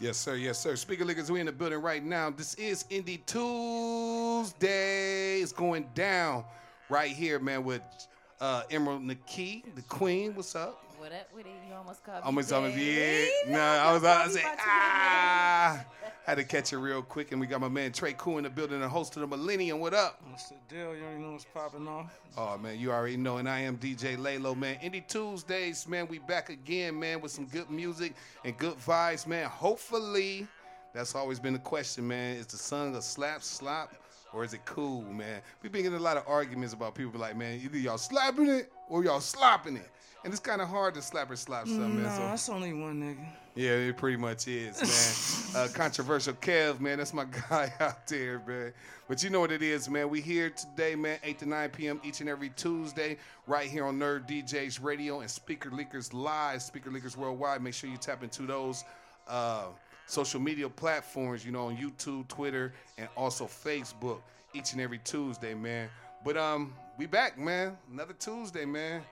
Yes, sir. Yes, sir. Speaker Leakers, we in the building right now. This is Indie Tuesday. It's going down right here, man, with uh, Emerald Nikki, the queen. What's up? What up with it? You almost called me. Almost, almost, Jay. yeah. No, I was, I was Call saying, me by ah. Had to catch it real quick, and we got my man Trey Cool in the building, the host of the Millennium. What up? What's the deal? You already know what's popping off. Oh man, you already know, and I am DJ Lalo, man. Indie Tuesdays, man. We back again, man, with some good music and good vibes, man. Hopefully, that's always been the question, man. Is the song a slap slop or is it cool, man? We've been getting a lot of arguments about people like, man, either y'all slapping it or y'all slopping it. And it's kind of hard to slap or slap something, Nah. So that's only one nigga. yeah, it pretty much is, man. uh, controversial Kev, man. That's my guy out there, man. But you know what it is, man. We here today, man, 8 to 9 p.m. each and every Tuesday, right here on Nerd DJs Radio and Speaker Leakers Live, Speaker Leakers Worldwide. Make sure you tap into those uh, social media platforms, you know, on YouTube, Twitter, and also Facebook each and every Tuesday, man. But um, we back, man. Another Tuesday, man.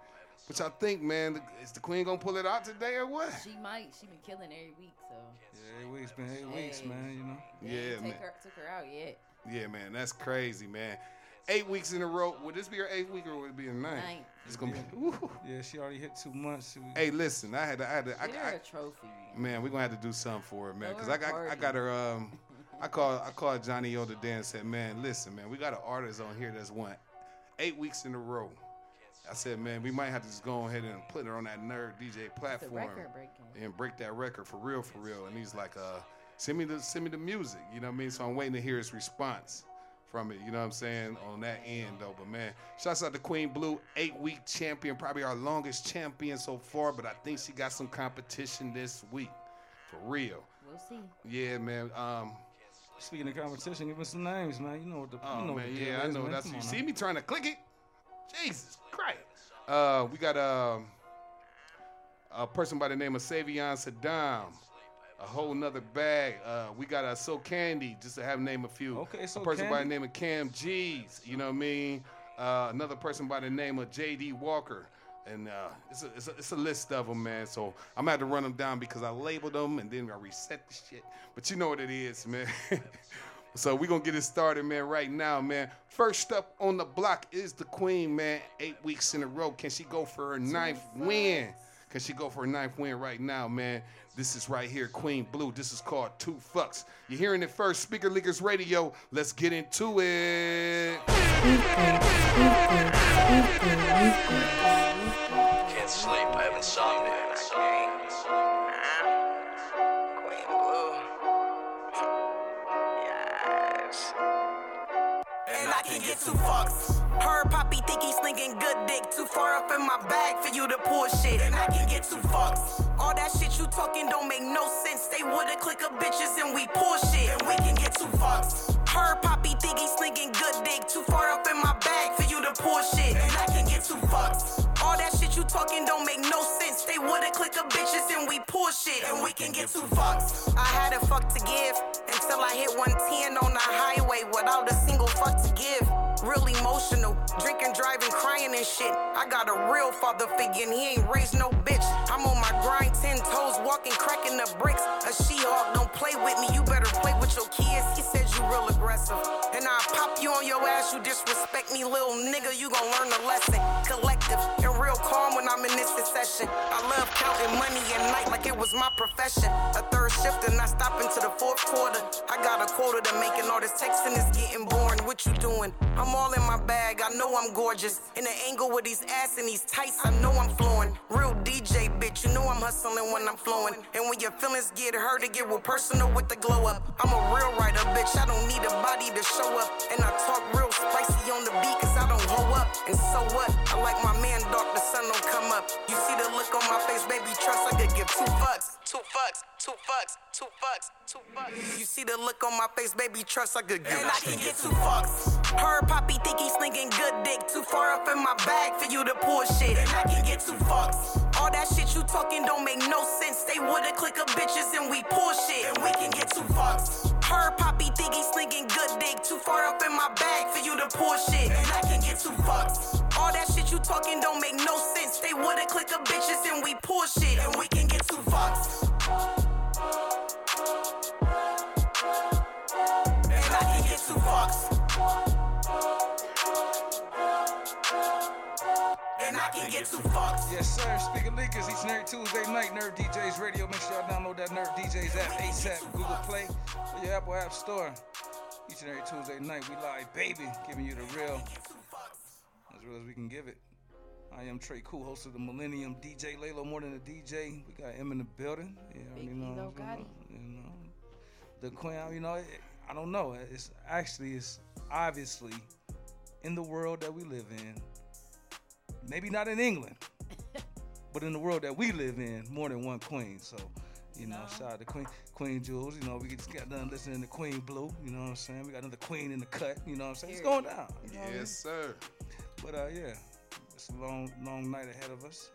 What y'all think, man? Is the queen gonna pull it out today or what? She might. She been killing every week, so. Yeah, eight weeks, been eight weeks, Hey. man. You know. they Yeah, ain't man. Her, took her out yet. Yeah, man, that's crazy, man. Eight weeks in a row. Would this be her eighth week or would it be a ninth? Ninth. It's gonna be. Woo. Yeah, she already hit two months. Hey, listen, I had to. I had to. I, her I, a trophy. man, we're gonna have to do something for her, man, because her I a got. I party. got her. Um, I called. I called Johnny O today and said, man, listen, man, we got an artist on here that's won eight weeks in a row. I said, man, we might have to just go ahead and put her on that nerd DJ platform and break that record for real, for real. And he's like, uh, send me the send me the music. You know what I mean? So I'm waiting to hear his response from it. You know what I'm saying? On that end though. But man, shouts out to Queen Blue, eight week champion, probably our longest champion so far. But I think she got some competition this week. For real. We'll see. Yeah, man. Um, Speaking of competition, give us some names, man. You know what the. oh you know man, what the deal yeah, I know. man. That's Come you on see now. me trying to click it. Jesus Christ. Uh, we got um, a person by the name of Savion Saddam. A whole nother bag. Uh, we got a So Candy, just to have name a few. Okay, So A person by the name of Cam G's. You know what I mean? Uh, another person by the name of J.D. Walker. And uh, it's, a, it's, a, it's a list of them, man. So I'm gonna have to run them down because I labeled them and then I reset the shit. But you know what it is, man. so we're gonna get it started, man, right now, man. First up on the block is the Queen, man. Eight weeks in a row. Can she go for her ninth win? Can she go for her ninth win right now, man? This is right here, Queen Blue. This is called Two Fucks. You're hearing it first, Speaker Leakers Radio. Let's get into it. Can't sleep, I have insomnia. Think good dick. Too far up in my bag for you to pull shit. And I can get two fucks. All that shit you talking don't make no sense. They woulda click of bitches and we pull shit. And we can get two fucks. Her poppy think he's slinging good dick. Too far up in my bag for you to pull shit. And I can get two fucks. All that shit you talking don't make no sense. They woulda click of bitches and we pull shit. And we can get two fucks. I had a fuck to give until I hit 110 on the highway without a single fuck to give. Real emotional, drinking, driving, crying and shit. I got a real father figure and he ain't raised no bitch. I'm on my grind, ten toes, walking, cracking the bricks. A She-Hulk, don't play you disrespect me, little nigga, you gon' learn a lesson. Collective and real calm when I'm in this succession. I love counting money at night like it was my profession. A third shift and I stop into the fourth quarter. I got a quota to make all this texting is getting boring. What you doing? I'm all in my bag, I know I'm gorgeous. In the angle with these ass and these tights, I know I'm flowing. Real DJ bitch, you know I'm hustling when I'm flowing. And when your feelings get hurt, it get real personal with the glow up. I'm a real writer, bitch, I don't need a body to show up. And I talk real spicy on the beat, cause I don't hoe up. And so what? I like my man, dark, the sun don't come up. You see the look on my face, baby, trust I could give two fucks. Two fucks, two fucks, two fucks, two fucks. You see the look on my face, baby, trust I could give And I can get two fucks. Her poppy think he's slinging good dick. Too far up in my bag for you to pull shit. And I can get two fucks. All that shit you talking don't make no sense. They woulda click of bitches and we pull shit. And we can get two fucks. Her poppy think he slinging good dick. Too far up in my bag for you to pull shit. And I can get two fucks. All that shit you talking don't make no sense. They would a click of bitches and we pull shit. And we can get two fucks. And I can get two fucks. Yes, sir. Speaker Leakers each and every Tuesday night. Nerve DJs Radio. Make sure y'all download that Nerve DJs app ASAP, Google Play, or your Apple App Store. Each and every Tuesday night, we live, baby, giving you the real, as real as we can give it. I am Trey Cool, host of the Millennium DJ. Laylo more than a DJ. We got him in the building. Yeah, Big you know, you know, Gotti. you know, the queen. You know, I don't know. It's actually, it's obviously in the world that we live in. Maybe not in England, but in the world that we live in, more than one queen. So, you know, shout out to Queen Queen Jules. You know, we just got done listening to Queen Blue. You know what I'm saying? We got another queen in the cut. You know what I'm saying? It's going down. You know what I mean? Yes, sir. But uh, yeah, it's a long, long night ahead of us.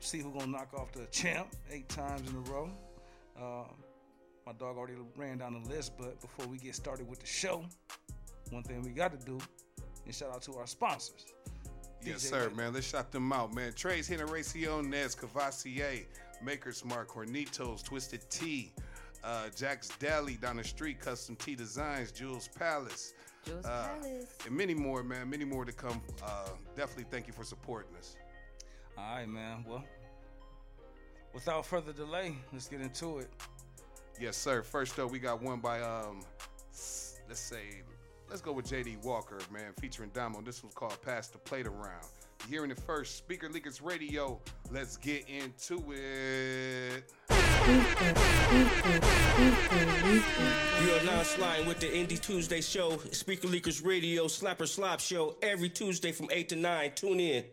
See who gonna knock off the champ eight times in a row. Uh, my dog already ran down the list, but before we get started with the show, one thing we got to do is shout out to our sponsors. Yes, DJ sir, man. Let's shout them out, man. Tres Generaciones, Courvoisier, Maker's Mark, Hornitos, Twisted Tea, uh, Jack's Deli down the street, Custom Tea Designs, Jules Palace, Jules uh, Palace. and many more, man. Many more to come. Uh, definitely thank you for supporting us. All right, man. Well, without further delay, let's get into it. Yes, sir. First up, we got one by um, let's say, let's go with JD Walker, man, featuring Damo. This was called Pass the Plate Around. You're hearing it first, Speaker Leakers Radio. Let's get into it. You are now sliding with the Indie Tuesday show, Speaker Leakers Radio, Slapper Slop Show, every Tuesday from 8 to 9. Tune in.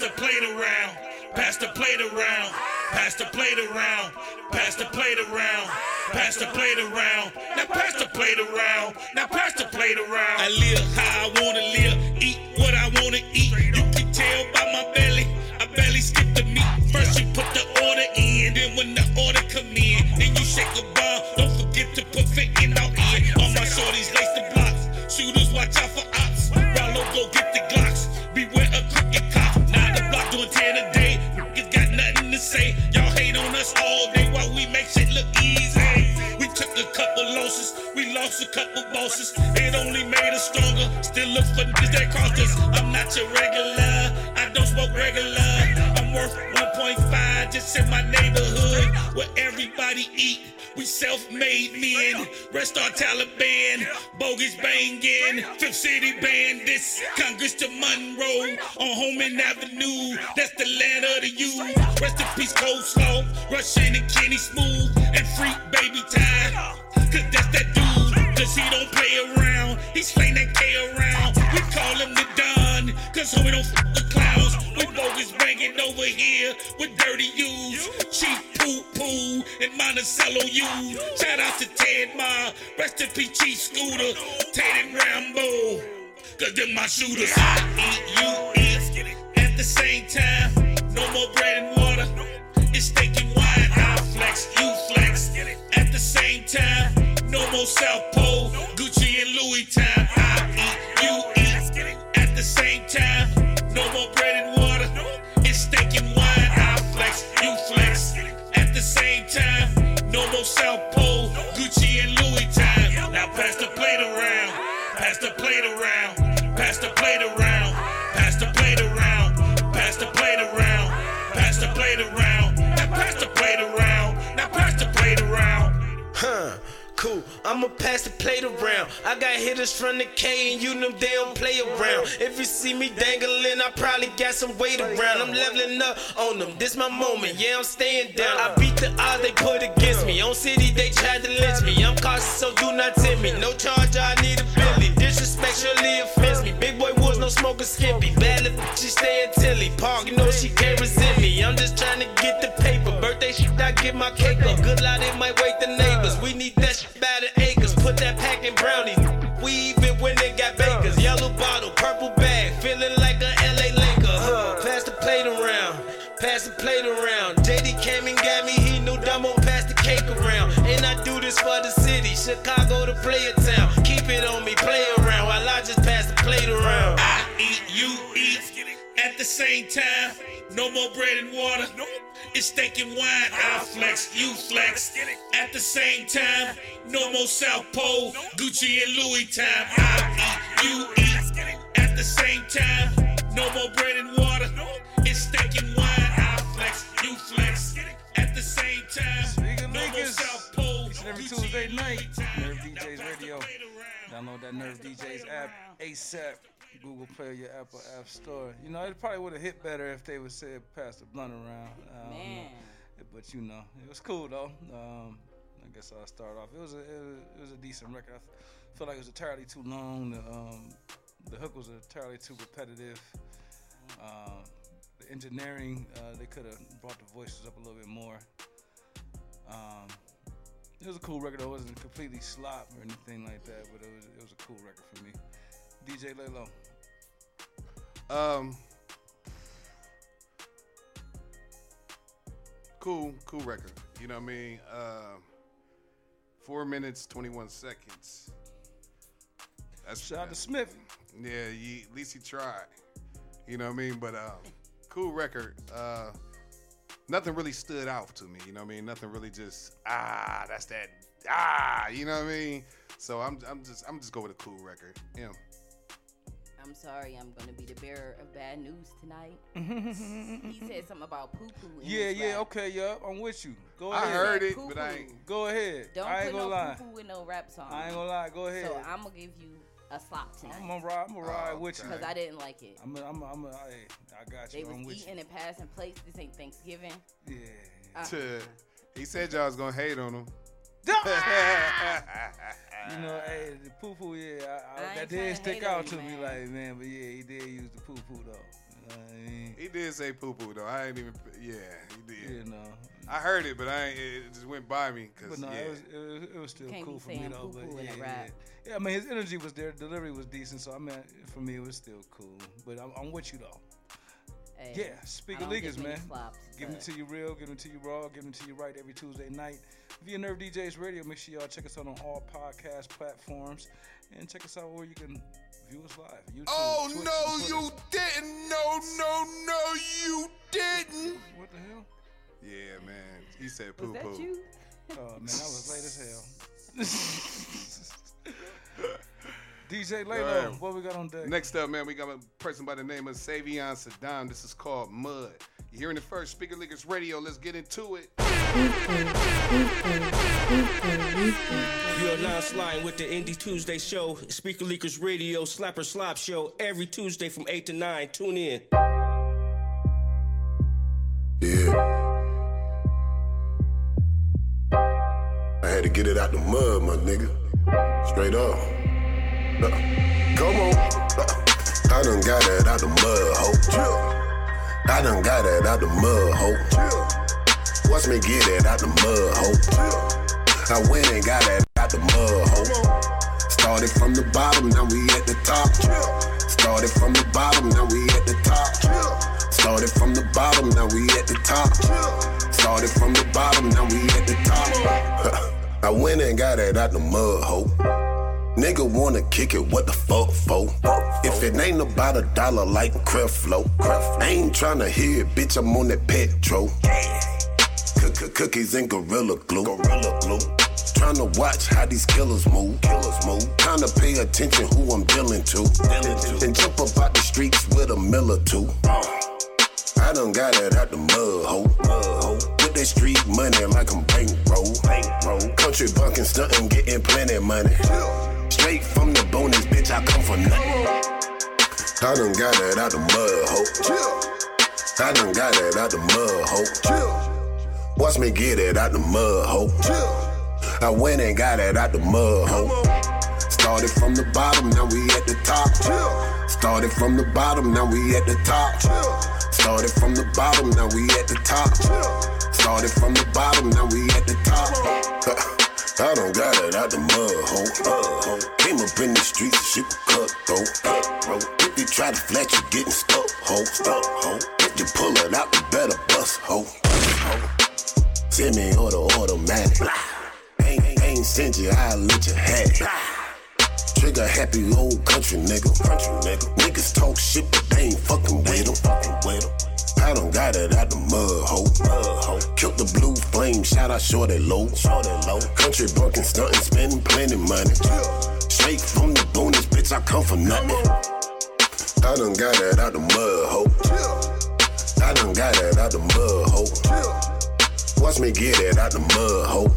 The plate around, pass the plate around, pass the plate around, pass the plate around, pass the plate around. Now pass the plate around, now pass the plate around. I live how I wanna live, eat what I wanna eat. You can tell by my belly, I barely skip the meat. First you put the order in, then when the order come in, then you shake a bar. Don't forget to put fit in out in. All my shorties lace the blocks. Shooters watch out for ops. We lost a couple bosses. It only made us stronger. Still look for niggas that crossed us. I'm not your regular. I don't smoke regular. I'm worth 1.5 just in my neighborhood where everybody eat. We self-made men. Rest our Taliban. Bogus banging. Fifth City bandits. Congress to Monroe on Homan Avenue. That's the land of the youth. Rest in peace, Cold Slow. Russian and Kenny Smooth. And Freak Baby Time. Cause that's that dude. Cause he don't play around. He slaying that K around. We call him the Don. Cause homie don't f the clowns. We bogus banging over here with dirty U's. Cheap Poo Poo and Monticello U. Shout out to Ted Ma. Rest in peace, Chief Scooter. Ted and Rambo. Cause them my shooters. I eat, you eat at the same time. No more bread and water. It's steak and wine. I flex, you flex at the same time. No more South Pole, Gucci and Louis time. I eat, you eat at the same time. No more bread and water. It's steak and wine. I flex, you flex at the same time. No more South Pole, Gucci and Louis time. Now pass the plate around. Pass the plate around. Pass the plate around. Pass the plate around. Pass the plate around. Pass the plate around. Now pass the plate around. Now pass the plate around. Huh. Cool, I'ma pass the plate around. I got hitters from the K and you know they don't play around. If you see me dangling, I probably got some weight around. I'm leveling up on them, this my moment, yeah, I'm staying down. I beat the odds they put against me. On city, they tried to lynch me. I'm cautious, so do not tempt me. No charge, I need a Billy. Disrespect surely offends me. Big boy woods, no smoking skimpy. Bad little she stay in Tilly. Park, you know she can't resent me. I'm just trying to get the paper. Birthday shit, I get my cake up. Good lie, they might wake the neighbor. put that pack in brownies. We even when they got bakers. Yellow bottle, purple bag, feeling like a LA Laker. Huh, pass the plate around, pass the plate around. JD came and got me, he knew dumb on pass the cake around. And I do this for the city, Chicago to play a town. Keep it on me, play around the same time. No more bread and water. It's steak and wine. I flex, you flex at the same time. No more South Pole, Gucci and Louis time. I eat, you eat at the same time. No more bread and water. It's steak and wine. I flex, you flex at the same time. No more South Pole, each and every Tuesday night. Nerve DJs Radio. Download that Nerve DJs app ASAP. Google Play or your Apple App Store. You know, it probably would have hit better if they would say pass the blunt around. I. Man. But you know, it was cool though. Um, I guess I'll start off. It was a it was, it was a decent record. I f- feel like it was entirely too long. The, um, the hook was entirely too repetitive. Um, the engineering, uh, they could have brought the voices up a little bit more. Um, it was a cool record. though. It wasn't completely slop or anything like that, but it was it was a cool record for me. DJ Laylo. Um, cool, cool record. You know what I mean? Uh, four minutes, 21 seconds. That's Shout out to Smith. Yeah, you, at least he tried. You know what I mean? But uh, cool record. Uh, nothing really stood out to me. You know what I mean? Nothing really just ah, that's that ah. You know what I mean? So I'm I'm just I'm just going with a cool record. Yeah. I'm sorry, I'm gonna be the bearer of bad news tonight. he said something about poo poo. Yeah, yeah, okay, yeah, I'm with you. Go I ahead. heard it, Poo-poo. but I ain't. Go ahead. Don't I ain't put gonna no poo poo in no rap song. I ain't gonna lie. Go ahead. So I'm gonna give you a slop tonight I'm gonna ride. I'm gonna ride Oh, with you. because I didn't like it. I'm. A, I'm. A, I'm. A, hey, I got They you. was I'm with eating you. and passing plates. This ain't Thanksgiving. Yeah. Uh, he said y'all was gonna hate on him. You know, hey, the poo poo, yeah, I, I, I that did stick out to me, like man. But yeah, he did use the poo poo though. You know I mean? he did say poo poo though. I ain't even. Yeah, he did. You know. I heard it, but I ain't, it just went by me But because no, yeah. it was, it was it was still Can't cool for me saying though. But yeah, yeah, yeah. I mean, his energy was there, delivery was decent, so I mean, for me, it was still cool. But I'm, I'm with you though. Hey, Yeah, speak of don't leaguers, man. flops, Giving it but- to you real, give it to you raw, give it to you right every Tuesday night. Via Nerve DJs Radio, make sure y'all check us out on all podcast platforms and check us out where you can view us live. YouTube, Oh Twitch, no, Twitter. you didn't! No, no, no, you didn't! What the hell? Yeah, man. He said Was poo poo. Oh man, that was late as hell. DJ Laylo, Alright. what we got on deck? Next up, man, we got a person by the name of Savion Saddam. This is called Mud. You're hearing it first, Speaker Leakers Radio. Let's get into it. You are now sliding with the Indie Tuesday show, Speaker Leakers Radio, Slapper Slop Show, every Tuesday from 8 to 9. Tune in. Yeah. I had to get it out the mud, my nigga. Straight up. Come on. I done got it out the mud, ho. I done got it out the mud, ho. Watch me get it out the mud, ho. I went and got it out the mud, ho. Started from the bottom, now we at the top. Started from the bottom, now we at the top. Started from the bottom, now we at the top. Started from the bottom, now we at the top. I went and got it out the mud, ho. Nigga wanna kick it, what the fuck, fo? If it ain't about a dollar like Creflo, I ain't tryna hear it, bitch, I'm on that petrol. Cook- Cookies and gorilla glue. Gorilla glue. Tryna watch how these killers move. Killers move. Tryna pay attention who I'm dealing to. And jump about the streets with a mill or two. I done got it out the mud, hole. With that street money like I'm bankroll. bankroll. Country bunkin' stuntin', getting plenty money. Straight from the bonus, bitch, I come from nothing. I done got it out the mud, ho. I done got it out the mud, ho. Watch me get it out the mud, ho. I went and got it out the mud, ho. Started from the bottom, now we at the top. Chill. Started from the bottom, now we at the top. Started from the bottom, now we at the top. Started from the bottom, now we at the top. I don't got it out the mud, ho. Uh. Came up in the streets, shit cutthroat. Cutthroat. If you try to flat, you getting stuck, ho. Stuck, ho. If you pull it out, you better bust, ho. ho. Send me order automatic. Ain't, ain't, ain't send you, I'll let you have it. Trigger happy old country nigga. Country nigga. Niggas talk shit, but they ain't fucking with them. Fucking with them. I don't got it out the mud, ho. Mud, ho. Killed the blue flame, shout out short low. Short low. Country bucking, stunting, spending plenty money. Straight from the bonus, bitch, I come from nothing. I done got it out the mud, ho. I done got it out the mud, ho. Watch me get it out the mud, ho.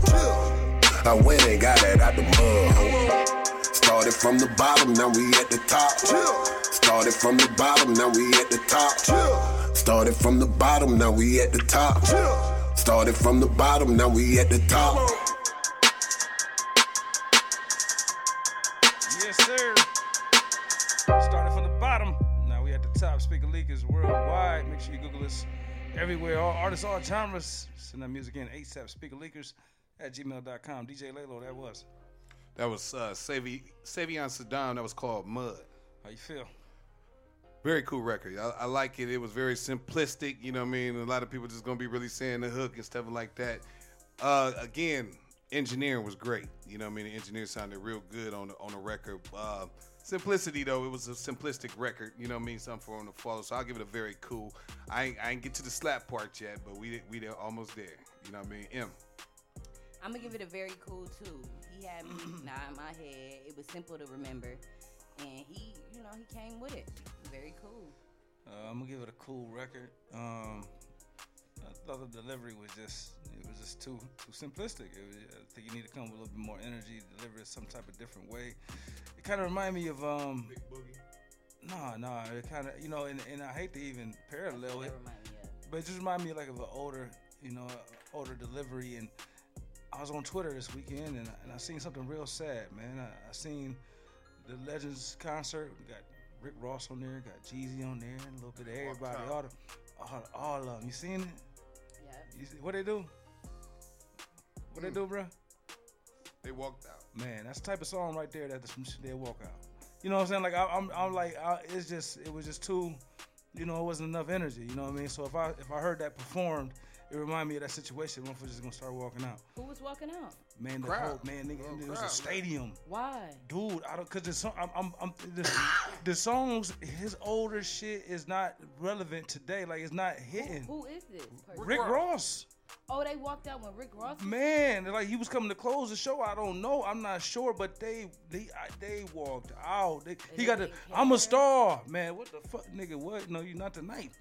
I went and got it out the mud, ho. Started from the bottom, now we at the top. Started from the bottom, now we at the top. Started from the bottom, now we at the top. Started from the bottom, now we at the top. Yes, sir. Started from the bottom. Now we at the top. Speaker Leakers worldwide. Make sure you Google us everywhere. All artists, all genres. Send that music in ASAP. Speaker Leakers at gmail.com. DJ Lalo, that was. That was uh, Savi- Savion Saddam. That was called Mud. How you feel? Very cool record. I, I like it. It was very simplistic. You know what I mean? A lot of people just gonna be really saying the hook and stuff like that. Uh, again, engineering was great. You know what I mean? The engineer sounded real good on the on the record. Uh, simplicity though, it was a simplistic record. You know what I mean? Something for him to follow. So I'll give it a very cool. I ain't, I ain't get to the slap part yet, but we we there almost there. You know what I mean? M. I'm gonna give it a very cool too. He had me nod in my head. It was simple to remember, and he, you know, he came with it. Very cool. Uh, I'm gonna give it a cool record. Um, I thought the delivery was just it was just too too simplistic. It was, I think you need to come with a little bit more energy, deliver it some type of different way. It kind of reminded me of um, no, no, it kind of you know, and, and I hate to even parallel it, That remind me of. but it just reminded me like of an older, you know, older delivery. And I was on Twitter this weekend and, and I seen something real sad, man. I, I seen the Legends concert. We got Rick Ross on there, got Jeezy on there, and a little bit of everybody. All, the, all, all of them. You seen it? Yep. You see, what they do? What they hmm. do, bro? They walked out. Man, that's the type of song right there that some shit they walk out. You know what I'm saying? Like I, I'm, I'm like, I, it's just, it was just too, you know, it wasn't enough energy. You know what I mean? So if I, if I heard that performed, it reminded me of that situation. Motherfuckers just gonna start walking out. Who was walking out? Man, the Crowd. whole man, nigga, Oh, it was crowd. a stadium, Why? dude. I don't, cause the song, I'm, I'm, I'm the, the songs, his older shit is not relevant today. Like it's not hitting. Who is this? person? Rick Ross. Oh, they walked out when Rick Ross. Man, like he was coming to close the show. I don't know. I'm not sure, but they they I- they walked out. They, he they got the. I'm a star, man. What the fuck, nigga? What? No, you not tonight,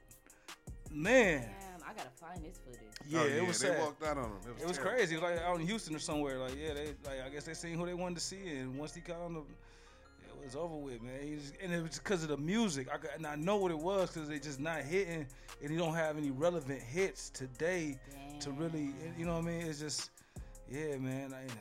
man. Damn, I gotta find this footage. Yeah, Oh, it was They sad. walked out on him. It was, It was crazy. It was like out in Houston or somewhere. Like yeah, they like I guess they seen who they wanted to see, and once he got on the, it was over with, man. He just, and it was because of the music. I got, and I know what it was because they just not hitting, and he don't have any relevant hits today to really, you know what I mean? It's just, yeah, man. I, it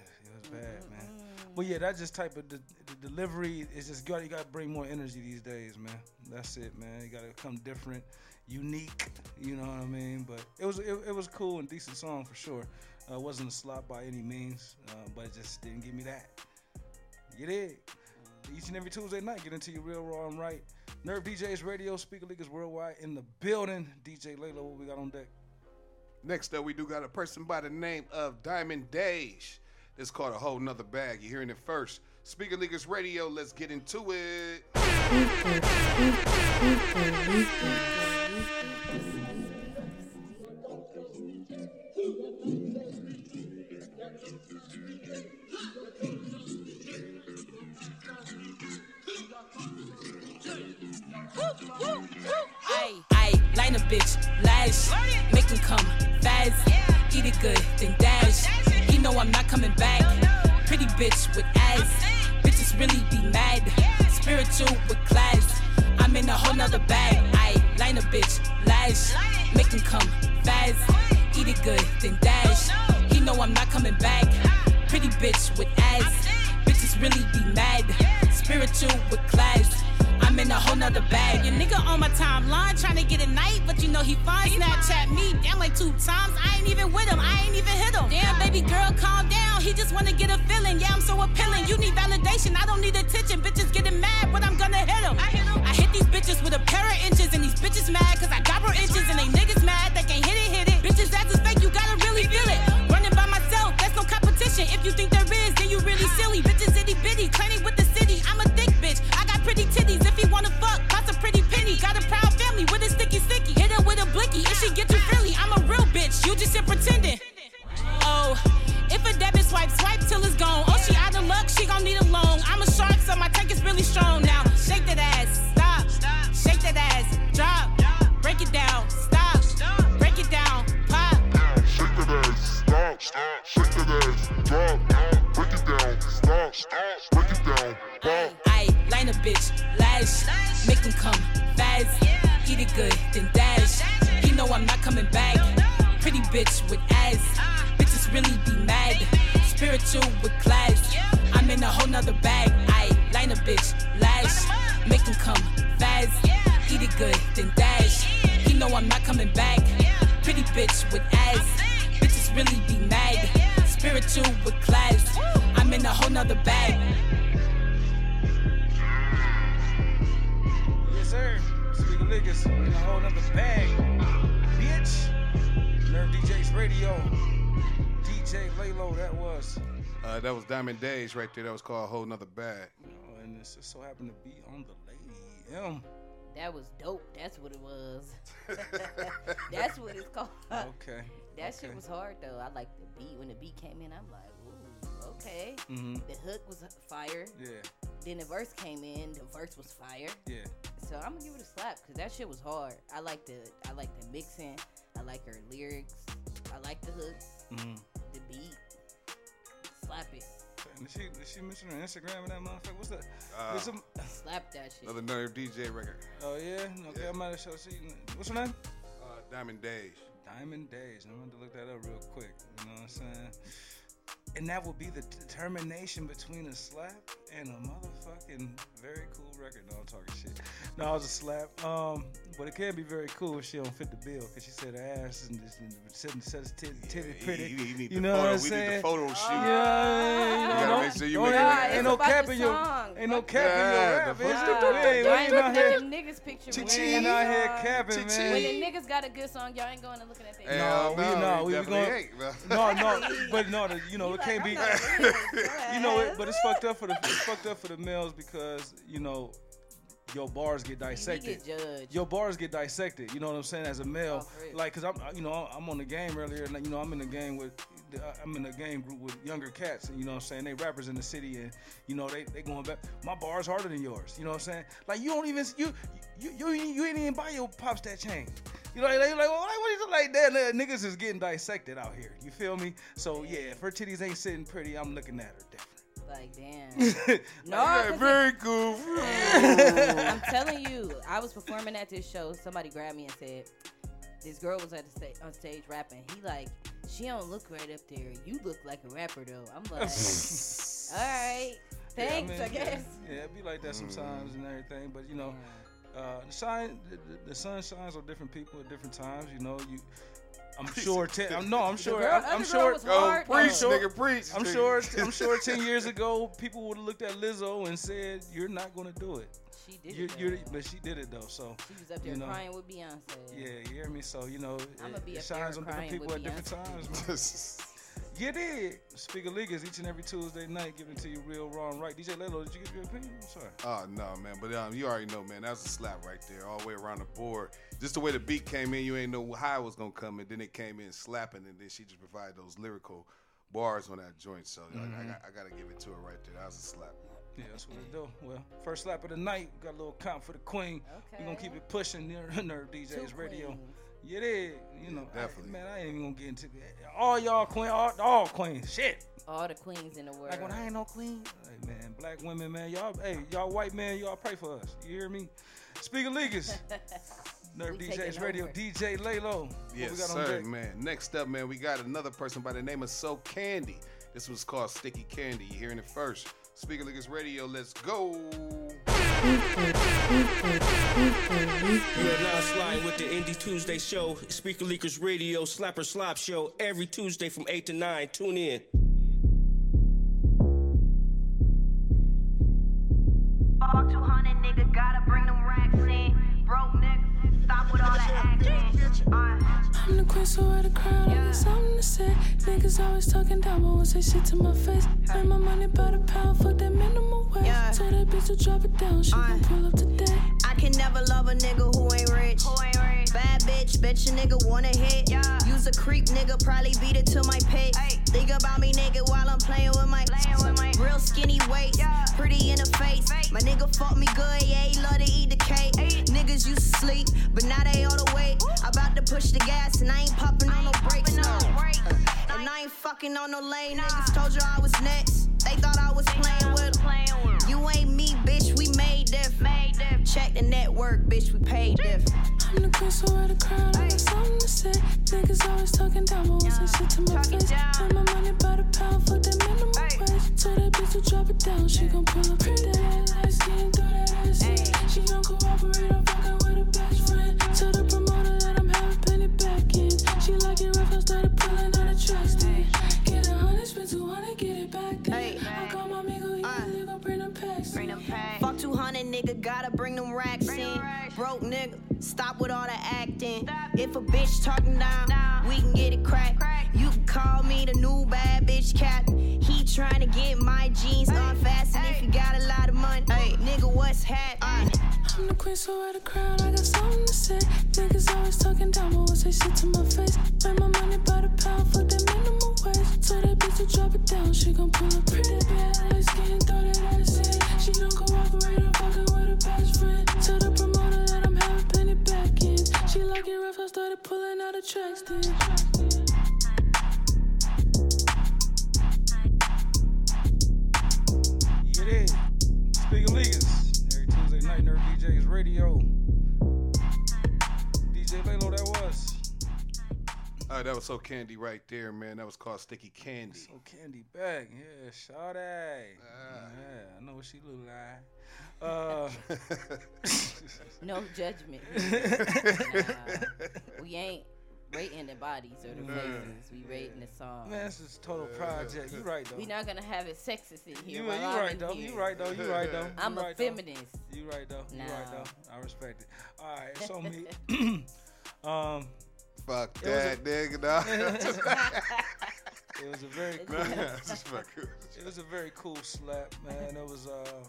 was bad, man. But yeah, that just type of the, the delivery is just got you got to bring more energy these days, man. That's it, man. You got to come different, unique. You know what I mean? But it was it, it was cool and decent song for sure. Uh, wasn't a slop by any means, uh, but it just didn't give me that. You did. Each and every Tuesday night, get into your real raw and right. Nerve DJs Radio, Speaker Leakers Worldwide in the building. DJ Layla, what we got on deck? Next up, we do got a person by the name of Diamond Dash. This called a whole nother bag. You're hearing it first. Speaker Leakers Radio, let's get into it. line a bitch, lash, make him come fast. Eat it good, then dash. He know I'm not coming back. Pretty bitch with ass, bitches really be mad. Spiritual with class, I'm in a whole nother bag. I line a bitch, lash, make him come fast. Eat it good, then dash. He know I'm not coming back. Pretty bitch with ass, bitches really be mad. Spiritual with class, I'm in a whole nother bag. Your nigga on my timeline trying to get a night, but you know he fine. Snapchat me down like two times. I ain't even with him, I ain't even hit him. Damn, baby girl, calm down. He just wanna get a feeling. Yeah, I'm so appealing. You need validation, I don't need attention. Bitches getting mad, but I'm gonna hit him. I hit him. I hit these bitches with a pair of inches, and these bitches mad cause I got more inches, and they niggas mad they can't hit it, hit it. Bitches that's fake, you gotta really feel it. Running by myself, that's no competition. If you think there is, then you really silly. Bitches swipe, till it's gone. Oh, she out of luck, she gon' need a loan. I'm a shark, so my tank is really strong now. Shake that ass, stop. Shake that ass, drop. Break it down, stop. Break it down, pop. Shake that ass, stop. Stop, shake that ass, drop. Break it down, stop. Stop, break it down, pop. I line a bitch, lash, make him come fast. Eat it good, then dash. He know I'm not coming back. Pretty bitch with ass, in a whole nother bag. Yes, sir. Speaker Leakers in a whole nother bag. Bitch. Nerve DJs Radio. DJ Laylo, that was. Uh, that was Diamond Days right there. That was called a Whole Nother Bag. Oh, and this just so happened to be on the Lady M. That was dope. That's what it was. That's what it's called. Okay. That okay. shit was hard though. I like the beat. When the beat came in, I'm like, ooh, okay. Mhm. The hook was fire. Yeah, Then the verse came in. The verse was fire. yeah. So I'm gonna give it a slap because that shit was hard. I like the I like the mixing. I like her lyrics. I like the hook, Mm-hmm. the beat. Slap it. Did she, did she mention her Instagram and that motherfucker? What's that? Uh, There's some, Slap that shit. Another Nerve DJ record. oh, yeah? Okay, Yeah. I might have showed she. What's her name? Uh, Diamond Days. Diamond Days. I'm going to look that up real quick. You know what I'm saying? And that will be the determination between a slap and a motherfucking very cool record. No, I'm talking shit. No, it was a slap. Um, but it can be very cool if she don't fit the bill because she said her ass and just and said said his titty, titty pretty. he- he need you know photo- what I'm saying? we need the photo shoot. Yeah, you know, gotta make sure you don't- make it ain't, no It's about cap in your ain't no Fuck cap in Yeah, your rap. the bitch. fuck- We ain't- we ain't ain't out here. niggas picture. We wearing ain't out here capping, man. When the niggas got a good song, y'all ain't going to looking at their Hell we- no, we definitely gonna- ain't, bro. No, no, but no, the, you know You it like, can't I'm be. not a real you know it, but it's fucked up for the it's fucked up for the males because you know your bars get dissected. get judged. Your bars get dissected. You know what I'm saying? As a male, Oh, like, cause I'm, you know, I'm on the game earlier, and you know, I'm in the game with, I'm in a game group with younger cats, and you know what I'm saying? They rappers in the city, and you know, they they going back. My bar's harder than yours. You know what I'm saying? Like, you don't even you you you you, you ain't even buy your pops that chain. You know, like, like, well, like what is it like that? Niggas is getting dissected out here. You feel me? So yeah, if her titties ain't sitting pretty, I'm looking at her different. Like, damn. no, Yeah, very cool. I'm telling you, I was performing at this show. Somebody grabbed me and said, "This girl was at the sta- on stage rapping." He like, "She don't look right up there. You look like a rapper though." I'm like, "All right, Yeah, thanks, I, mean, guess." Yeah, it be like that sometimes and everything. But you know, uh, the shine, the, the, the sun shines on different people at different times. You know, you. I'm sure. Ten, I'm, no, I'm sure. girl- I'm, I'm sure. was Go hard, preach, though. sure- nigga, preach. I'm sure. I'm sure. Ten years ago, people would have looked at Lizzo and said, "You're not going to do it." She did You're, it. you're, but she did it though. So She was up there you know. crying with Beyonce. yeah, you hear me. So you know, I'ma it, be it shines on different people with at different Beyonce. times. Man. You did. Speak of League is each and every Tuesday night, giving to you real, raw, and right. DJ Lelo, did you give your opinion? I'm sorry. Oh no, man! But um, you already know, man. That was a slap right there, all the way around the board. Just the way the beat came in, you ain't know how it was gonna come And Then it came in slapping, and then she just provided those lyrical bars on that joint. So I- I, got, I gotta give it to her right there. That was a slap. Yeah, that's what it do. Well, first slap of the night. Got a little count for the queen. Okay. We're gonna keep it pushing near Nerve DJs Two Radio. queens. Yeah, it is. You know, I- definitely. man, I ain't even gonna get into that. All y'all queen, all, all queens. Shit. All the queens in the world. Like when I ain't no queen. Hey man, black women, man, y'all, hey, y'all white men, y'all pray for us. You hear me? Speak of Leaguers. Nerve We DJs Radio, over. DJ Laylo. What Yes, we got sir, deck? man. Next up, man, we got another person by the name of So Candy. This was called Sticky Candy. You hearing it first? Speaker Leakers Radio, let's go. You are now sliding with the Indie Tuesday show, Speaker Leakers Radio, Slapper Slop show, every Tuesday from 8 to 9. Tune in. Fuck 200, nigga, gotta bring them I'm the queen, so I the crowd. I got something to say. Niggas always talking down, but won't say shit to my face. Make my money by the pound, fuck that minimum wage. Yeah. Tell that bitch to drop it down, she uh, gon' pull up today. I can never love a nigga who ain't rich. Bad bitch, bitch a nigga wanna hit. Use a creep nigga, probably beat it to my pit. Think about me nigga while I'm playing with my, playing with my real skinny waist. Pretty in the face. My nigga fuck me good, yeah, he love to eat the cake. Niggas used to sleep, but now they all the way. About to push the gas and I ain't popping on no brakes. No. And I ain't fucking on no lane. Niggas told you I was next. They thought I was playing with with 'em. You ain't me, bitch. We made diff. Check the network, bitch. We paid diff. I'm the queen, so I the crowd. I got something to say. Niggas always talking down, but say shit to my face. Make my money by the pound, fuck that minimum wage. Tell that bitch to drop it down, she gon' pull up today. Light skin, throw that ass in. She don't cooperate, I'm fucking with a best friend. Tell the promoter that I'm having penny back in. She like it rough, I started pulling on the tracks. then. Get a hundred, spend two hundred, get it back then. I call my amigo, he uh. really gon' bring them packs. Bring them packs. Fuck 200, nigga, gotta bring them racks in. Broke nigga, stop with all the acting. If a bitch talking down, we can get it cracked. You can call me the new bad bitch cat. He trying to get my jeans unfastened if you got a lot of money. Hey, nigga, what's happening? I'm the queen, so I the crowd. I got something to say. Niggas always talking down, but won't say shit to my face. Make my money by the pound, fuck that minimum wage. Tell that bitch to drop it down, she gon' pull up pretty bad. Light skin, throw that ass in. She don't cooperate, I'm fucking with a best friend. Tell the promoter that I'm having penny back in. She like it rough, I started pulling out the tracks then. Speaking Legas. Every Tuesday night, Nerd DJs Radio. All right, that was so candy right there, man. That was called Sticky Candy. So candy bag. Yeah, Sade. yeah, I know what she look like. Uh, No judgment. Nah, we ain't rating the bodies or the Nah. faces. We rating the song. Man, this is total project. You right though. We not gonna have it sexist in here. You, while you I'm right in though. here. You right though. You right though. I'm you a right, though. feminist. You right though. You right though. I respect it. All right, it's on me. um, Fuck it was a- that, nigga. Nah. it was a very cool. Nah, just fucking- it was a very cool slap, man. It was uh,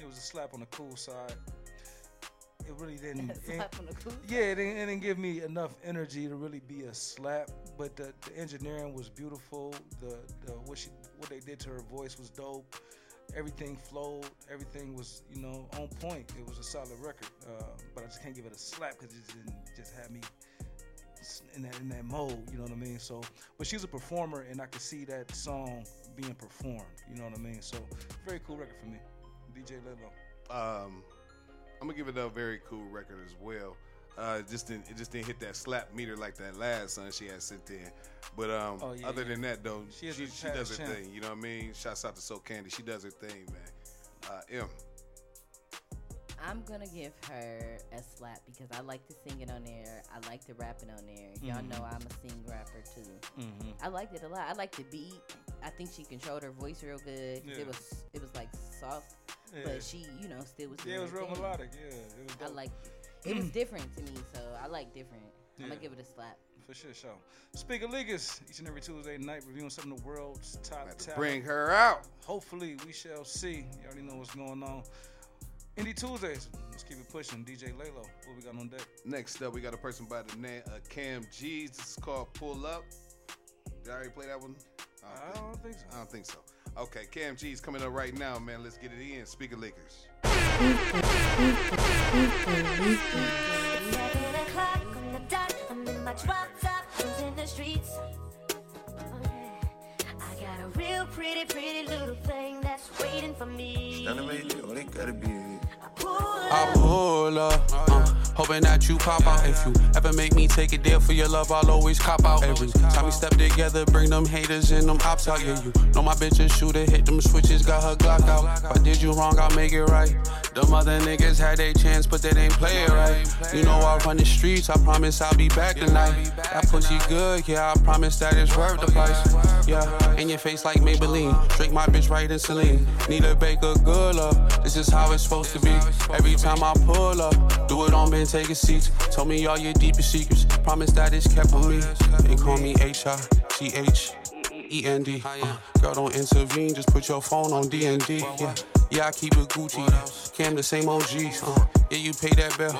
it was a slap on the cool side. It really didn't. it- Slap on the cool yeah, it didn't, it didn't give me enough energy to really be a slap. But the, the engineering was beautiful. The, the what she what they did to her voice was dope. Everything flowed. Everything was you know on point. It was a solid record. Uh, but I just can't give it a slap because it didn't just have me s- in that in that mode. You know what I mean? So, but she's a performer, and I could see that song being performed. You know what I mean? So, very cool record for me. DJ Lilo. um, I'm gonna give it a very cool record as well. Uh, just didn't it just didn't hit that slap meter like that last song she had sent in. But um, Oh, yeah, other yeah. than that though, She she, she, does her champ. thing. You know what I mean? Shouts out to Soul Candy. She does her thing, man. Uh, M. I'm gonna give her a slap because I like to sing it on there. I like to rap it on there. Y'all Mhm. know I'm a sing rapper too. Mhm. I liked it a lot. I like the beat. I think she controlled her voice real good. Yeah. It was it was like soft, Yeah. but she you know still was. Yeah, it was real thing. melodic. Yeah, it was. I like it was different to me, so I like different. I'm gonna give it a slap. For sure, sure. Speak of Legas, each and every Tuesday night, reviewing some of the world's top About to talent. bring her out. Hopefully, we shall see. You already know what's going on. Indie Tuesdays, let's keep it pushing. DJ Lalo, what we got on deck? Next up, we got a person by the name of Cam G's. This is called Pull Up. Did I already play that one? I don't think so. I don't think so. Okay, Cam G's coming up right now, man. Let's get it in. Speaker Leakers. Seven o'clock on the dot. I'm in my drop top, cruising the streets. I got a real pretty, pretty little thing that's waiting for me. Standing right there, oh, they gotta be it. Pull I pull up, uh, hoping that you pop out. If you ever make me take a deal for your love, I'll always cop out. Every time we step together, bring them haters and them ops out. Yeah, you know my bitch a shooter, hit them switches, got her Glock out. If I did you wrong, I'll make it right. Them other niggas had their chance, but they didn't play it right. You know I run the streets, I promise I'll be back tonight. That pussy good, yeah, I promise that it's worth the price. Yeah, in your face like Maybelline, drink my bitch right in Celine. Need a baker, good love. This is how it's supposed to be. Every time I pull up, do it on Ben, take a seat. Told me all your deepest secrets, promise that it's kept on me. They call me H I T H. E N D. Uh, girl, don't intervene, just put your phone on D and D. Yeah, yeah, I keep it Gucci. Cam the same OGs. Uh, yeah, you pay that bill.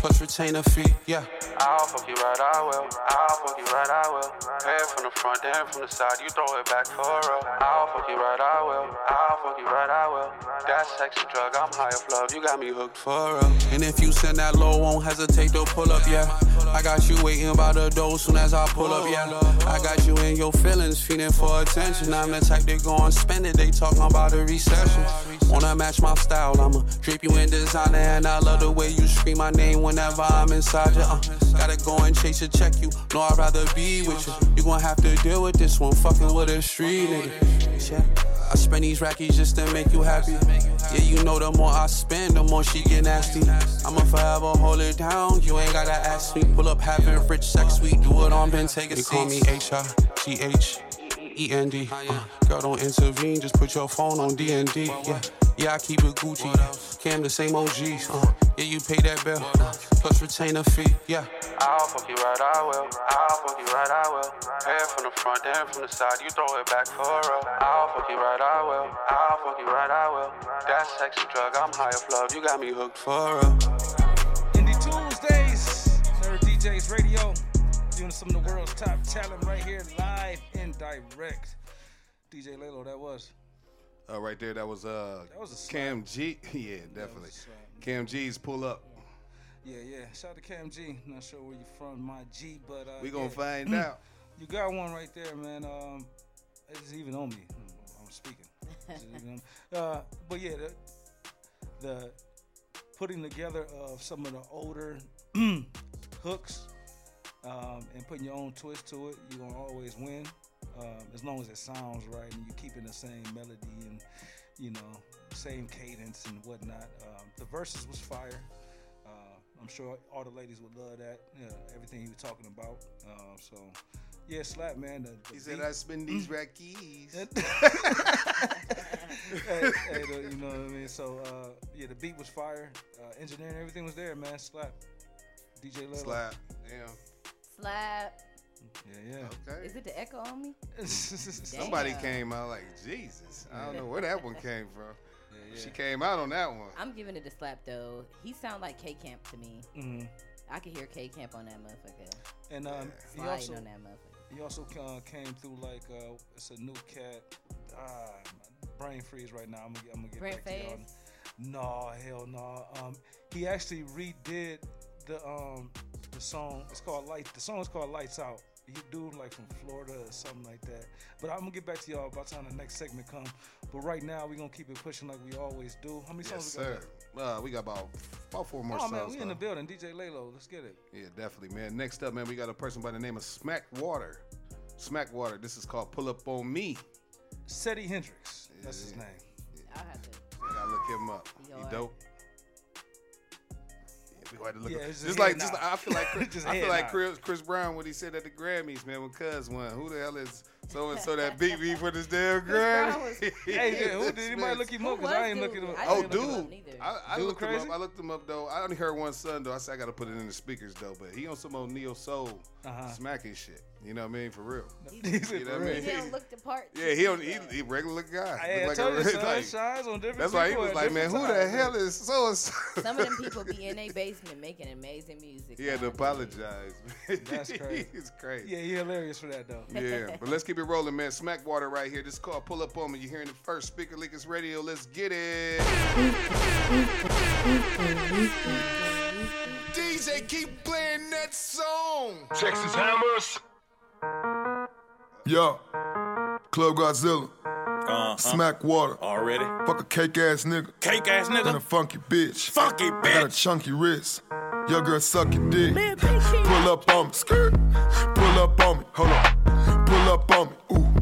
Plus retain a fee. Yeah. I'll fuck you right, I will. I'll fuck you right, I will. It from the front, then from the side, you throw it back for real. I'll fuck you right, I will. I'll fuck you right, I will. That sexy drug, I'm high off love. You got me hooked for real. And if you send that low, won't hesitate to pull up, yeah. I got you waiting by the door soon as I pull up, yeah. I got you in your feelings, feeling for attention. I'm the type that go and spend it. They talking about a recession. Wanna match my style? I'ma drape you in designer, and I love the way you scream my name whenever I'm inside you. Uh, gotta go and chase a check you. No, I'd rather be with you. You gon' have to deal with this one, fucking with a street nigga. Yeah. I spend these rackies just to make you happy. Yeah, you know the more I spend, the more she get nasty. I'ma forever hold it down. You ain't gotta ask me. Pull up having rich sex, we do it on Ben. Take a seat. Call me H I G H E N D. Uh, girl, don't intervene. Just put your phone on D and D. Yeah. Yeah, I keep it Gucci. Cam the same OGs. Uh, yeah, you pay that bill. Uh, plus retain a fee. Yeah. I'll fuck you right, I will. I'll fuck you right, I will. Hair from the front, then from the side, you throw it back for real. I'll fuck you right, I will. I'll fuck you right, I will. That sexy drug, I'm high off love. You got me hooked for real. Indie Tuesdays, Nerd DJs Radio, doing some of the world's top talent right here, live and direct. DJ Laylo, that was. Uh, right there, that was uh, That was a. Cam G. yeah, definitely. Cam G's pull up. Yeah, yeah. Shout out to Cam G. Not sure where you're from, my G, but uh, We gonna yeah. find out. You got one right there, man. Um, it's even on me. I'm speaking. It's even on- uh, but yeah, the, the putting together of some of the older hooks um, and putting your own twist to it, you're gonna always win. Um, as long as it sounds right and you're keeping the same melody and you know same cadence and whatnot. Um, the verses was fire. Uh, I'm sure all the ladies would love that. Yeah, everything he was talking about. Um, so yeah, slap man. The, the He said, beat- "I spend these rackies." hey, hey, the- you know what I mean. So uh, yeah, the beat was fire. Uh, engineering, everything was there, man. Slap. DJ Lil. Slap. Damn. Slap. Yeah, yeah. Okay. Is it the echo on me? Somebody came out like Jesus. I don't know where that one came from. yeah. She came out on that one. I'm giving it a slap though. He sound like K Camp to me. Mhm. I could hear K Camp on that motherfucker. And um, he Sliding also on that motherfucker. he also uh, came through like uh, it's a new cat. Ah, brain freeze right now. I'm gonna, get- I'm gonna get Brent back to y'all. Faiyaz? No, hell no. Um, he actually redid the um the song. It's called Light. The song is called Lights Out. He dude like from Florida or something like that. But I'm gonna get back to y'all by the time the next segment come. But right now we gonna keep it pushing like we always do. How many Yes, songs we got? sir. Uh, we got about about four more oh songs. man, we in the building. DJ Laylo, let's get it. Yeah, definitely, man. Next up, man, we got a person by the name of Smack Water. Smack Water. This is called Pull Up on Me. Seti Hendrix. That's his name. I'll have to. You gotta look him up. He He alright. dope. Gonna have to look Yeah. Just, just like, just. I feel like Chris, Just I feel like. Chris, Chris Brown what he said at the Grammys, man, when Cuz won. Who the hell is so and so that beat me for this damn Brown Grammy? was- Hey, yeah, who- did anybody look him up? 'Cause I ain't looking him up. I Oh, ain't looking him up dude. I, I Dude looked him up. I looked him up though. I only heard one son though. I said I gotta put it in the speakers though. But he on some old neo soul Uh-huh. smacking shit. You know what I mean? For real. He said you know what I mean? He don't look the part. Yeah, he don't. He, he regular guy. Hey, I Look told you, a- son, like- shines on different That's why he was like, man, who different the hell is so and so? Some of them people be in their basement making amazing music. He had to apologize. That's crazy. It's crazy. Yeah, he hilarious for that though. Yeah, but let's keep it rolling, man. Smack water right here. This is called Pull Up On Me. You're hearing the first. Speaker Leakers Radio. Let's get it. DJ, keep playing that song. Texas Hammers. Yo, Club Godzilla. Uh-huh. Smack water. Already. Fuck a cake ass nigga. Cake ass nigga. And a funky bitch. Funky I got a chunky wrist. Your girl suck your dick. Pull up on me. Skirt. Pull up on me. Hold on. Up on me. Ooh.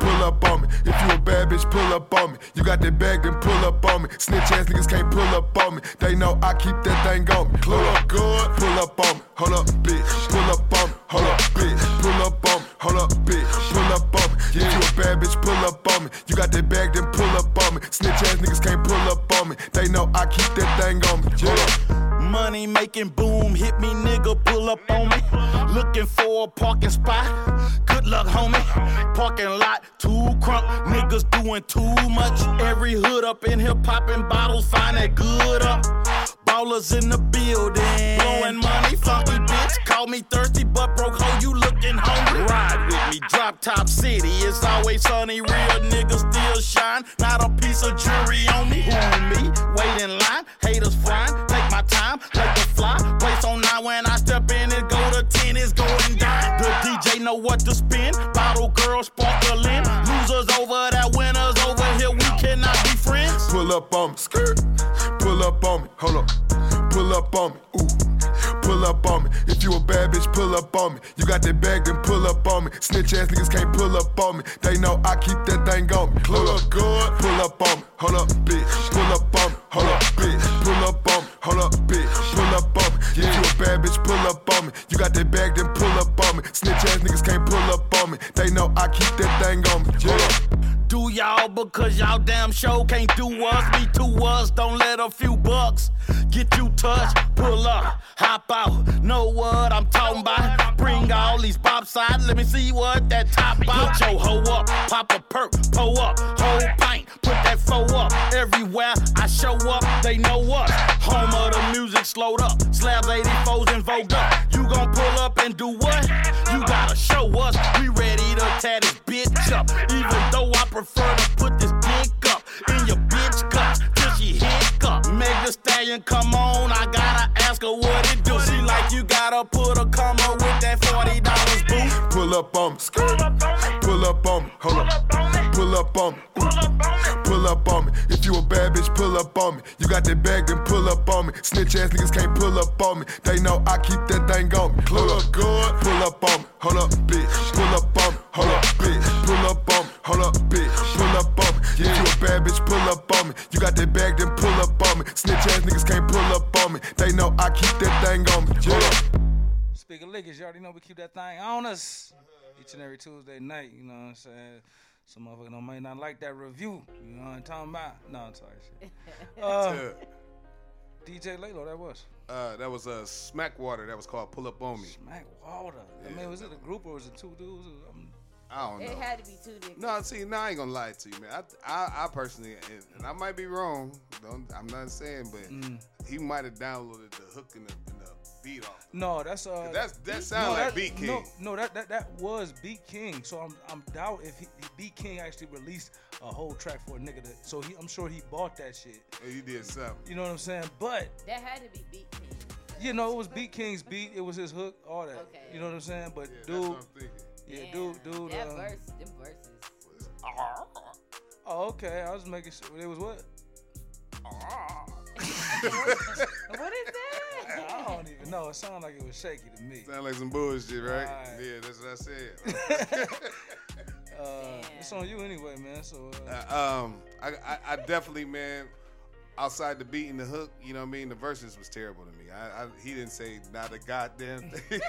Pull up on me. If you a bad bitch, pull up on me. You got that bag, then pull up on me. Snitch ass niggas can't pull up on me. They know I keep that thing on me. Pull up good. Pull up on me. Hold up, bitch. Pull up on me. Hold up, bitch. Pull up on me. Hold up, bitch. Pull up on me. If you a bad bitch, pull up on me. You got that bag, then pull up on me. Snitch ass niggas can't pull up on me. They know I keep that thing on me. Hold up. Money making boom, hit me nigga, pull up on me. Looking for a parking spot. Good luck, homie. Parking lot, too crunk. Niggas doing too much. Every hood up in here popping bottles, find that good up. Ballers in the building. Blowing money, funky bitch. Call me thirsty, but broke hoe, you looking hungry. Ride with me, drop top city. It's always sunny, real niggas still shine. Not a piece of jewelry on me. Who me? Wait in line, haters flying. Take my time, like the fly. Place on nine when I step in, it go to ten, it's going down. The DJ know what to spin. Bottle girl sparkling. Losers over that winners over here. We cannot be friends. Pull up on me. Skirt. Pull up on me. Hold up. Pull up on me. Ooh. Pull up on me. If you a bad bitch, pull up on me. You got that bag, then pull up on me. Snitch ass niggas can't pull up on me. They know I keep that thing on me. Pull up good. Pull up on me. Hold up, bitch. Pull up on me. Hold up, Hold up, bitch. Pull up on me. If you a bad bitch, pull up on me. You got that bag, then pull up on me. Snitch ass niggas can't pull up on me. They know I keep that thing on me. Do y'all because y'all damn show can't do us. Me two us, don't let a few bucks get you touched. Pull up, hop out, know what I'm talking about. Bring all these bop side, let me see what that top out. Your hoe up, pop a perk, pull up, whole pint, put that foe up. Everywhere I show up, they know what. Home of the music slowed up, slabs 84s and vogue up. You gon' pull up and do what? You gotta show us, we ready to tear this bitch up. Even though I prefer to put this dick up in your bitch cup till she hiccup. Make the stallion come on, I gotta ask her what it do. She like you gotta put a comma with that forty dollars boo. Pull up on me. Pull up on me. Hold up. On, pull up on me. Pull up on me. If you a bad bitch, pull up on me. You got that bag, then pull up on me. Snitch ass niggas can't pull up on me. They know I keep that thing on me. Pull up good. Pull up on me. Hold up, bitch. Pull up on me. Hold up, bitch. Pull up on me. Hold up, bitch. Pull up on me. If you a bad bitch, pull up on me. You got that bag, then pull up on me. Snitch ass niggas can't pull up on me. They know I keep that thing on me. Hold up. Speaking of liquors, you already know we keep that thing on us each and every Tuesday night. You know what I'm saying? Some motherfucker don't might not like that review. You know what I'm talking about? No, I'm talking shit. Uh, DJ Laylo, that was. Uh, that was a uh, Smack Water. That was called Pull Up On Me. Smack Water. I mean, was it a group or was it two dudes? Um, I don't know. It had to be two niggas. No, see, now I ain't gonna lie to you, man. I, I, I personally, and, and I might be wrong. Don't, I'm not saying, but Mm. he might have downloaded the hook and and the beat off. no, that's uh. That's- that sound like Beat King. No, no, that, that that was Beat King. So I'm I'm doubt if he, Beat King actually released a whole track for a nigga. To, so he, I'm sure he bought that shit. Oh, he did something. You know what I'm saying? But That had to be Beat King. you know, it was Beat King's beat. It was his hook. All that. Okay. You know what I'm saying? But Yeah, that's dude, what I'm thinking. yeah, Damn, dude, dude. That um, verse, them verses. Oh, okay. I was making sure it was what? what is that? I don't even know. It sounded like it was shaky to me. Sound like some bullshit, right? Right. Yeah, that's what I said. Uh, it's on you anyway, man. So uh, Uh, um, I, I, I definitely, man, outside the beat and the hook, you know what I mean? The verses was terrible to me. I, I he didn't say not a goddamn thing.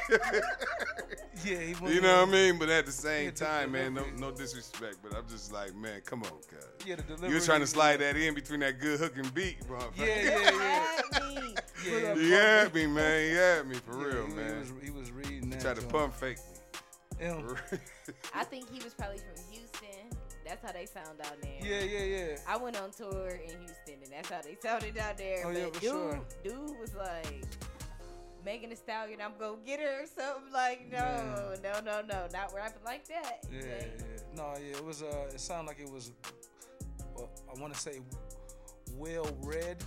yeah, he you know what I mean? But at the same time, man, no, no disrespect, but I'm just like, man, come on, cuz. Yeah, the You delivery was trying to slide that in between that good hook and beat, bro. yeah, yeah, yeah. yeah, You had me, man. You had me for Yeah, real, he, man. He was, he was reading You that. tried to pump fake me. Him. I think he was probably from Houston. That's how they sound down there. Yeah, yeah, yeah. I went on tour in Houston, and that's how they sounded out there. Oh, but yeah, for dude, sure. dude was like, Megan Thee Stallion, I'm gonna get her or something. Like, no, no, no, no, not rapping like that. Yeah, Like, yeah. No, yeah, it was. Uh, it sounded like it was. Well, I want to say well read.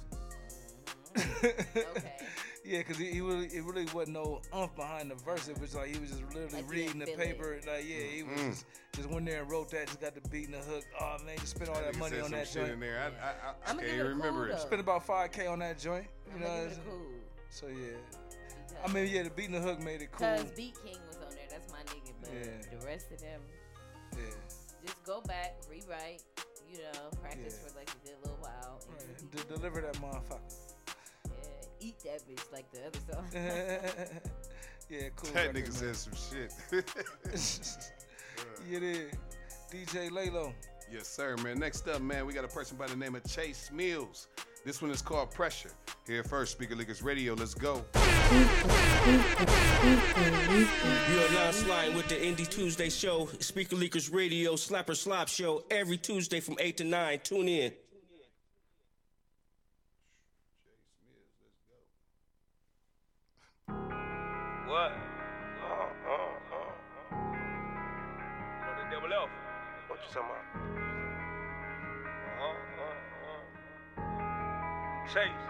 okay. Yeah, cause he, he really, it really wasn't no umph behind the verse. It was like he was just literally Like reading the didn't feel paper. Like yeah, he was Mm. just, just went there and wrote that. Just got the beat and the hook. Oh man, just spent all That that money on that shit joint. in there. I, I, I, I I'ma can't even it a remember cool it. though. Spent about five k on that joint. You I'm know, gonna give it's- it cool. So yeah. I mean, yeah, the beat and the hook made it cool. Cause Beat King was on there. That's my nigga. But Yeah. the rest of them, Yeah. just go back, rewrite. You know, practice Yeah. for like a good little while. and Right. De- deliver that motherfucker. Yeah, eat that bitch like the other song. yeah, cool. That record, nigga man. said some shit. Yeah, it is. DJ Laylo. Yes, sir, man. Next up, man, we got a person by the name of Chase Mills. This one is called Pressure. Here first, Speaker Leakers Radio. Let's go. You are now sliding with the Indie Tuesday show, Speaker Leakers Radio, Slapper Slop show, every Tuesday from 8 to 9. Tune in. What? Uh, uh, uh, uh. You know the double F. What you talking about? Uh, uh, uh. Chase.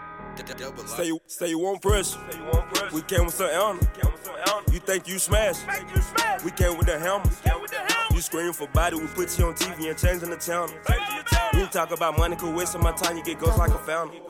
Say you, say you want pressure. We came with some honor. You think you smash? We came with the hammer. You scream for body, we put you on TV and changing the channel. We talk about money, cause wasting my time, you get ghost like a fountain.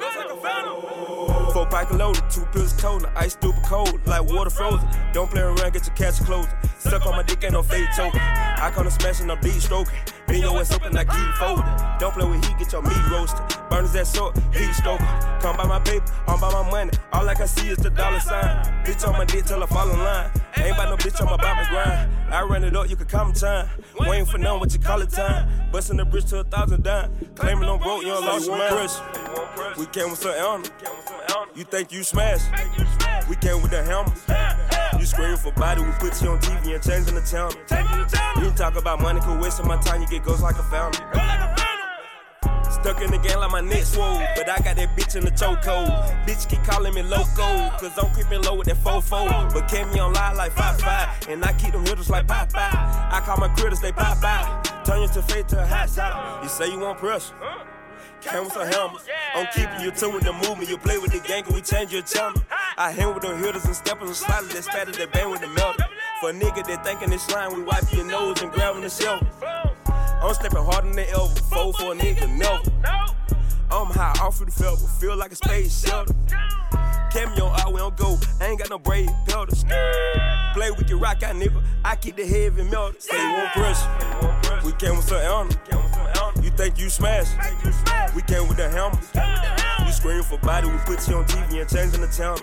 Four pack loaded, two pills total, ice stupid cold, like water frozen. Don't play around, get your cash closing. Suck on my dick, ain't no fade token. I come to smashing, I'm deep stroking. Bend your ass open, I keep folding. Don't play with heat, get your meat roasted. Burners that short, heat stoker. Come by my paper, I'm by my money. All I can see is the dollar sign. Bitch on my dick till I fall in line. Ain't by no bitch, on my about my grind. I run it up, you can come time. Waiting for none, what you call it time. Busting the bridge to a thousand dime. Claiming I'm broke, you don't lost your mind. We came with some honor. You think you smash? We came with the hammer. You scream for body, we put you on TV and changing the channel. You talk about money, cause wasting my time, you get ghost like a fountain. Stuck in the game like my neck swole, but I got that bitch in the chokehold. Bitch keep calling me loco, cause I'm creeping low with that fofo. But me on live like 5-5, and I keep them hitters like Popeye. I call my critters, they pop out. Turn you to fate to a hot. You say you want pressure. Came with some helmets. I'm keeping you tuned with the movement. You play with the gang, and we change your channel. I hang with them hitters and steppers and sliders that spatter that bang with the melter. For a nigga that thinking it's slime, we wipe your nose and grabbing the shelf. I'm stepping harder than ever. Fold for a nigga, never. I'm high off of the felt, feel like a space shelter. Cameo out, we don't go. I ain't got no braid pelters. Play, with your rock I nigga. I keep the heavy melted. You want pressure. We came with some honor. You think you smash? We came with the hammer. You scream for body, we put you on TV and changing the channel.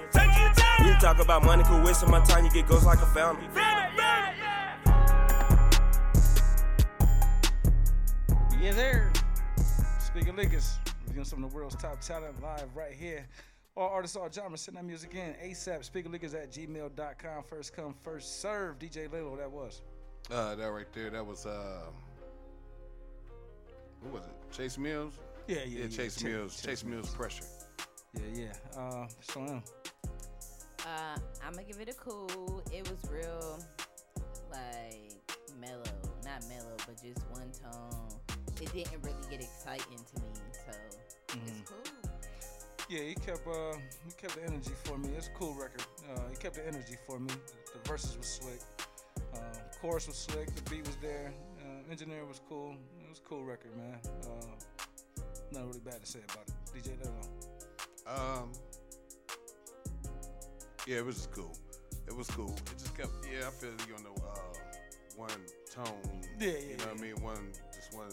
We talk about money, cause wasting my time, you get ghost like a fountain. Yeah, there. Speaker Leakers, reviewing some of the world's top talent live right here. All artists, all genres, send that music in. ASAP, speakerleakers at gmail.com. First come, first serve. DJ Laylo, that was. Uh, that right there, that was uh, who was it? Chase Mills. Yeah, yeah, yeah. yeah. Chase Chase- Mills. Chase Chase Mills. Pressure. Yeah, yeah. Uh, so, um, Uh, I'm gonna give it a cool. It was real, like mellow, not mellow, but just one tone. It didn't really get exciting to me, so Mhm. it's cool. yeah, he kept uh, he kept the energy for me. It's a cool record. Uh, he kept the energy for me. The, the verses was slick. Uh, chorus was slick. The beat was there. Uh, engineer was cool. It was a cool record, man. Uh, nothing really bad to say about it. DJ Laylo. Um, yeah, it was just cool. It was cool. It just kept. Yeah, I feel like you on the uh, one tone. Yeah, yeah, You know what I mean? One, just one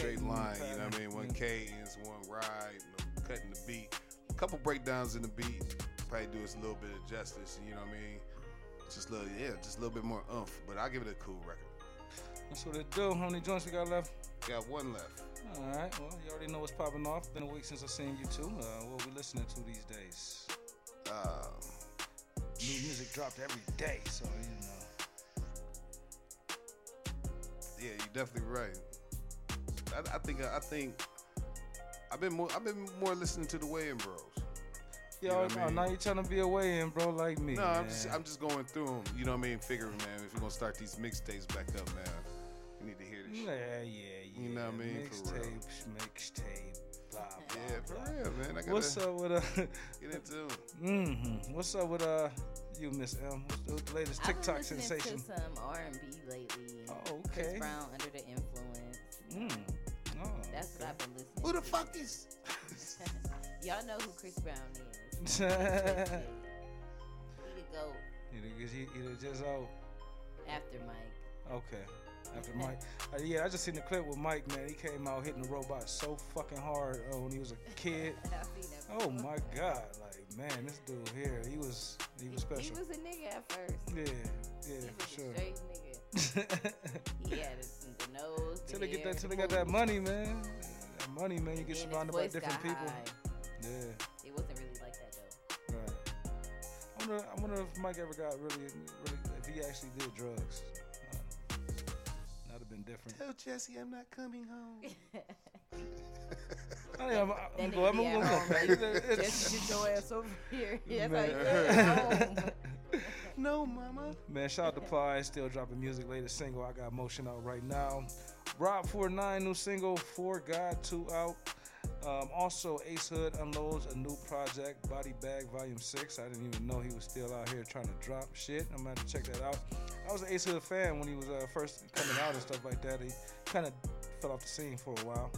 straight line. You know what I mean? One cadence, one ride, you know, cutting the beat. A couple breakdowns in the beat. Probably do us a little bit of justice. You know what I mean? Just a little, yeah, just a little bit more oomph. But I give it a cool record. That's what it do. How many joints we got left? Got one left. All right. Well, you already know what's popping off. Been a week since I seen you two. Uh, what we listening to these days? Um, New music dropped every day, so you know. Yeah, you're definitely right. I, I think I think I've been more I've been more listening to the Way Bros. You Yo, know what I mean? now you're trying to be a way in, bro, like me. No, I'm just I'm just going through them. You know what I mean? Figuring, man, if we're gonna start these mixtapes back up, man, we need to hear this. Yeah, shit. yeah, yeah. You know what I mean? For real. Mixtape, mixtape, blah, blah. Yeah, for blah. real, man. I gotta What's up with uh? get into 'em. mm-hmm. What's up with uh? You, Miss M? What's the, what's the latest I've been TikTok listening sensation? to some R&B lately. Oh, Chris okay. Brown under the influence. Mm. Oh, That's what. I've been listening. Who the to. fuck is? Y'all know who Chris Brown is. he He the goat he, he just out. after Mike. Okay. After Mike, uh, yeah, I just seen the clip with Mike. Man, he came out hitting the robot so fucking hard uh, when he was a kid. oh my god, like man, this dude here, he was he was special. He was a nigga at first. Yeah, yeah, He for sure. A straight nigga. he had the, the nose. Till the they get that, till they got that money, man. That money, man. You get And then surrounded by different got people. high. Yeah. It wasn't really like that though. Right. I wonder, I wonder if Mike ever got really, really, if he actually did drugs. Uh, that'd have been different. Tell Jesse I'm not coming home. I am, That I'm, nigga going, I'm, be at going, home, I'm, like, Just get your ass over here. Yeah, that's how Man. you get home. No, mama. Man, shout out to Ply, still dropping music. Latest single, I got motion out right now. Rob 49, new single, For God 2 out. Um, also, Ace Hood unloads a new project, Body Bag Volume 6. I didn't even know he was still out here trying to drop shit. I'm gonna have to check that out. I was an Ace Hood fan when he was uh, first coming out and stuff like that. He kind of fell off the scene for a while.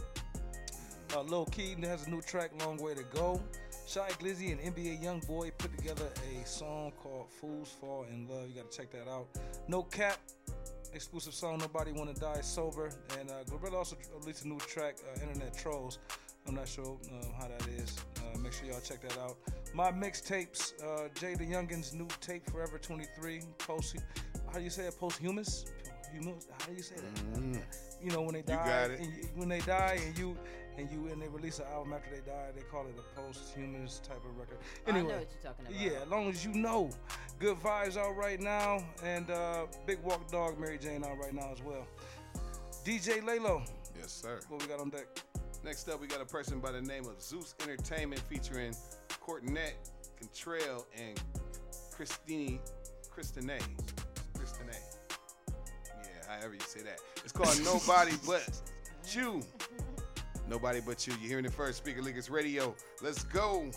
Uh, Lil Keaton has a new track, Long Way to Go. Shy Glizzy and NBA Youngboy put together a song called Fools Fall in Love. You gotta check that out. No Cap, exclusive song, Nobody Wanna Die Sober. And uh, Glorilla also released a new track, uh, Internet Trolls. I'm not sure uh, how that is. Uh, make sure y'all check that out. My mixtapes, uh, JayDaYoungan's new tape, Forever 23. Post, how do you say it? Posthumous? How do you say that? You know when they die, got it. And you, when they die, and you and you and they release an album after they die, they call it a posthumous type of record. I know Anyway, what you're talking about. yeah, as long as you know, good vibes out right now, and uh, Big Walk Dog, Mary Jane out right now as well. DJ Laylo, Yes, sir. what we got on deck? Next up, we got a person by the name of Zeus Entertainment featuring Courtnett, Contrell, and Christine, Christine, Christine. However you say that. It's called Nobody But You. Nobody But You. You're hearing it first. Speaker Leakers Radio. Let's go.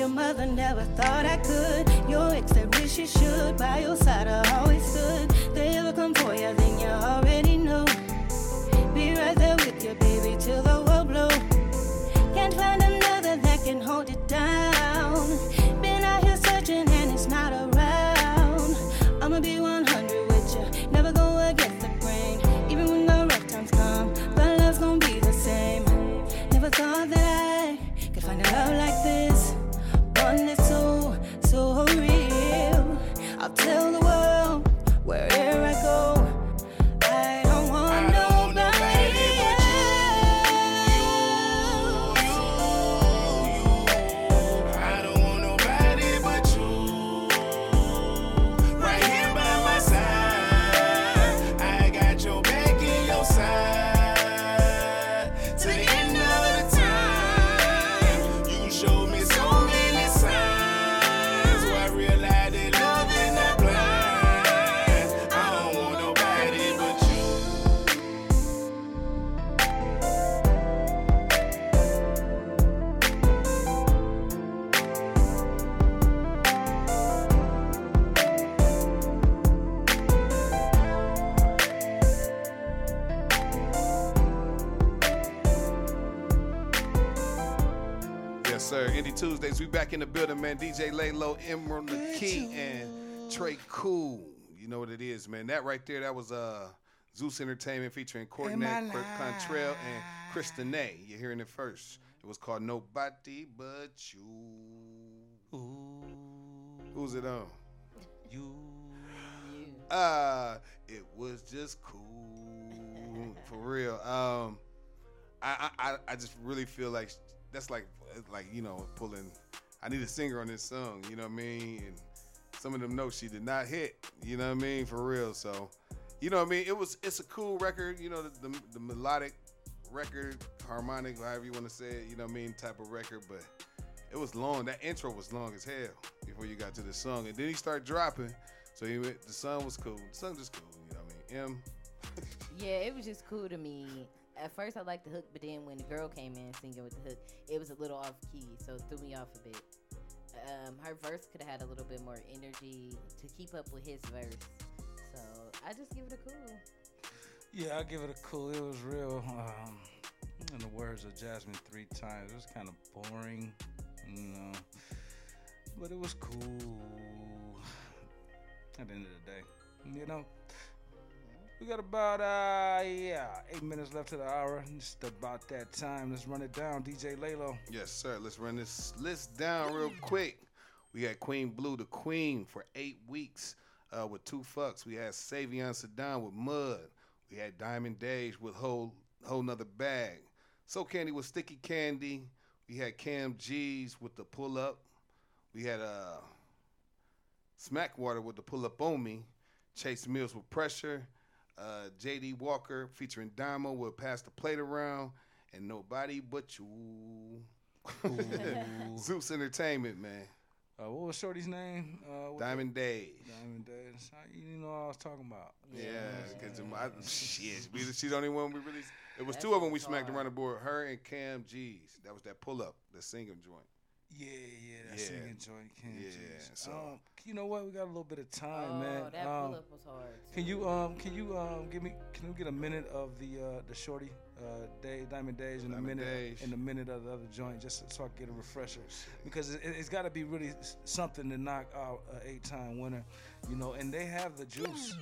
Your mother never thought I could. Your ex that wish you should. By your side, I always stood. They ever come for you, then you already know. Be right there with you, baby, till the world blow. Can't find another that can hold it down. Been out here searching and it's not around. I'ma be 100 with you, never go against the grain. Even when the rough times come, but love's gonna be the same. Never thought that I could find a love like this. One that's so, so real. I'll tell the We back in the building, man. DJ Laylo, Emerald the Key, and Trey Cool. You know what it is, man. That right there, that was uh Zeus Entertainment featuring Courtney Contrell and Kristen A. You're hearing it first. It was called Nobody But You. Who's it on? You. Uh, it was just cool. For real. Um, I, I- I just really feel like that's like, like you know, pulling. I need a singer on this song. You know what I mean? And some of them notes she did not hit. You know what I mean? For real. So, you know what I mean? It was. It's a cool record. You know, the, the, the melodic record, harmonic, however you want to say it. You know what I mean? Type of record, but. It was long. That intro was long as hell before you got to the song, and then he started dropping. So he went, the song was cool. The song just cool. You know what I mean? M. Yeah, it was just cool to me. At first, I liked the hook, but then when the girl came in singing with the hook, it was a little off key, so it threw me off a bit. Um, her verse could have had a little bit more energy to keep up with his verse. So I just give it a cool. Yeah, I give it a cool. It was real. Um, in the words of Jasmine three times, it was kind of boring, you know. But it was cool. At the end of the day, you know. We got about uh yeah eight minutes left to the hour. Just about that time. Let's run it down, DJ Laylo. Yes, sir. Let's run this list down real quick. We got Queen Blue, the Queen, for eight weeks uh, with two fucks. We had Savion Sedan with Mud. We had Diamond Days with Whole Whole Nother Bag. So Candy with Sticky Candy. We had Cam G's with the Pull Up. We had uh, Smackwater with the Pull Up on Me. Chase Mills with Pressure. Uh, JD Walker featuring Damo will Pass the Plate Around. And Nobody But You. Zeus Entertainment, man. Uh, what was Shorty's name? Uh, Diamond the- Days. Diamond Days. How You know what I was talking about. Yeah, because shit, she's the only one we really. It was two of them we smacked around the board. Her and Cam G's. That was that pull up, the singing joint. Yeah, yeah, that Yeah. singing joint. Cam Yeah, G's. so- um, you know what? We got a little bit of time, Oh, man. that um, pull-up was hard, Can you um can you um give me can we get a minute of the uh the shorty uh day Diamond Days and a minute Days. and a minute of the other joint just so I can get a refresher because it, it's got to be really something to knock out an eight time winner, you know. And they have the juice,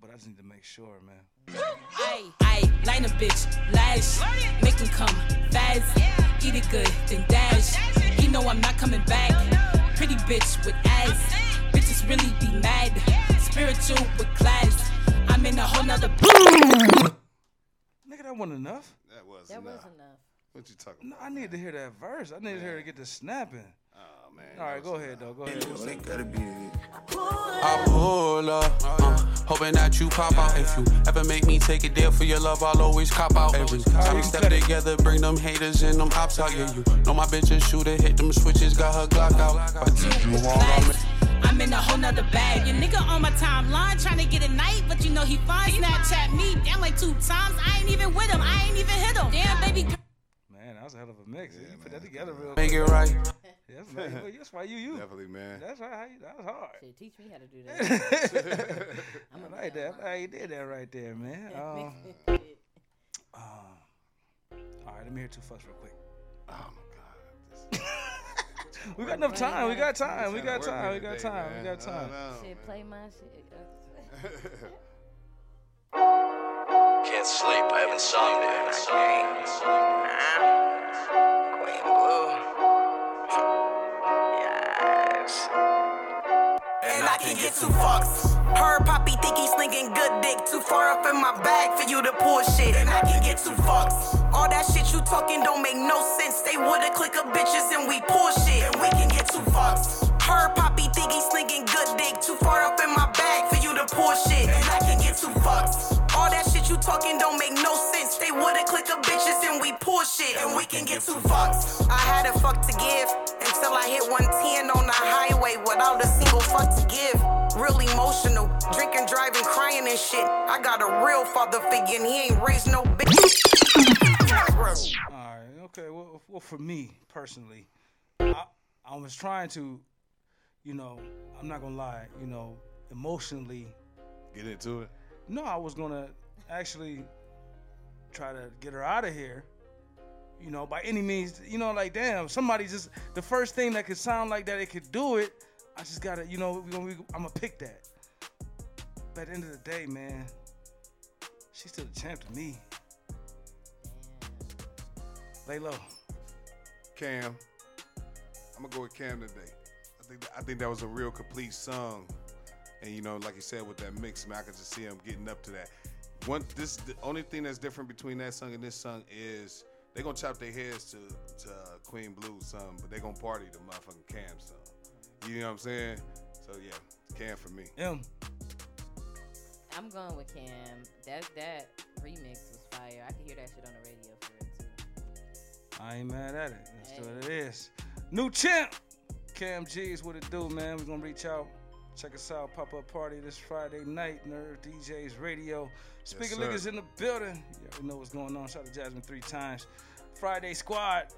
but I just need to make sure, man. Ay, ay, line a bitch, lash, make him come fast, eat it good, then dash. He know I'm not coming back. Pretty bitch with ass, bitches really be mad. Spiritual with class, I'm in a whole nother. Boom. Nigga, that wasn't enough. That was That enough. was enough. What you talking about? No, I need to hear that verse. I need to hear her get the snapping. Man. All right, go ahead though. Go ahead. gotta be I pull up, uh, hoping that you pop out. If you ever make me take a deal for your love, I'll always cop out. Every time we step together, bring them haters and them ops out. Yeah, you know my bitch a shooter, hit them switches, got her Glock out. But you wrong, I'm I'm in a whole nother bag. Your nigga on my timeline trying to get a night, but you know he fine. Snapchat me down like two times. I ain't even with him. I ain't even hit him. Damn, baby. girl. Man, that a hell of a mix. you put that together real Make quick. it right. That's, right. that's why you you. Definitely, man. That's right. How you, that was hard. Shit, teach me how to do that. I like that. I like you did that right there, man. Um, um, all right, let me hear two fucks real quick. Oh my god. We got enough time. We got time. We got time. We got time. We got time. Shit, play my shit. Can't sleep, I have insomnia. Queen Blue. Yes. And I can get two fucks. Her poppy think he's slinging good dick. Too far up in my bag for you to pull shit. And I can get two fucks. All that shit you talking don't make no sense. They woulda click up bitches and we pull shit. And we can get two fucks. Her poppy think he's slinging good talking don't make no sense. They woulda click up bitches and we pull shit. And we can get two fucks. I had a fuck to give until I hit 110 on the highway without a single fuck to give. Real emotional, drinking, driving, crying and shit. I got a real father figure and he ain't raised no bitch. All right. Okay. Well, well, for me personally, I, I was trying to, you know, I'm not gonna lie, you know, emotionally. Get into it. No, I was gonna actually try to get her out of here. you know, by any means, you know, like damn, somebody just the first thing that could sound like that, it could do it. I just gotta, you know, we, we, I'm gonna pick that. But at the end of the day, man, she's still the champ to me. Lay low. Cam. I'm gonna go with Cam today. I think I think that was a real complete song, and you know, like you said with that mix, man, I could just see him getting up to that. One, this the only thing that's different between that song and this song is they gonna chop their heads to to uh, Queen Blue's song, but they gonna party the motherfucking Cam song. You know what I'm saying? So yeah, Cam for me. M. I'm going with Cam. That that remix was fire. I could hear that shit on the radio for real too. I ain't mad at it. That's what it is. New champ. Cam G is what it do, man. We're gonna reach out. Check us out. Pop up party this Friday night. Nerve DJs Radio. Speaker sir. niggas in the building. You already know what's going on. Shout out to Jasmine three times. Friday squad.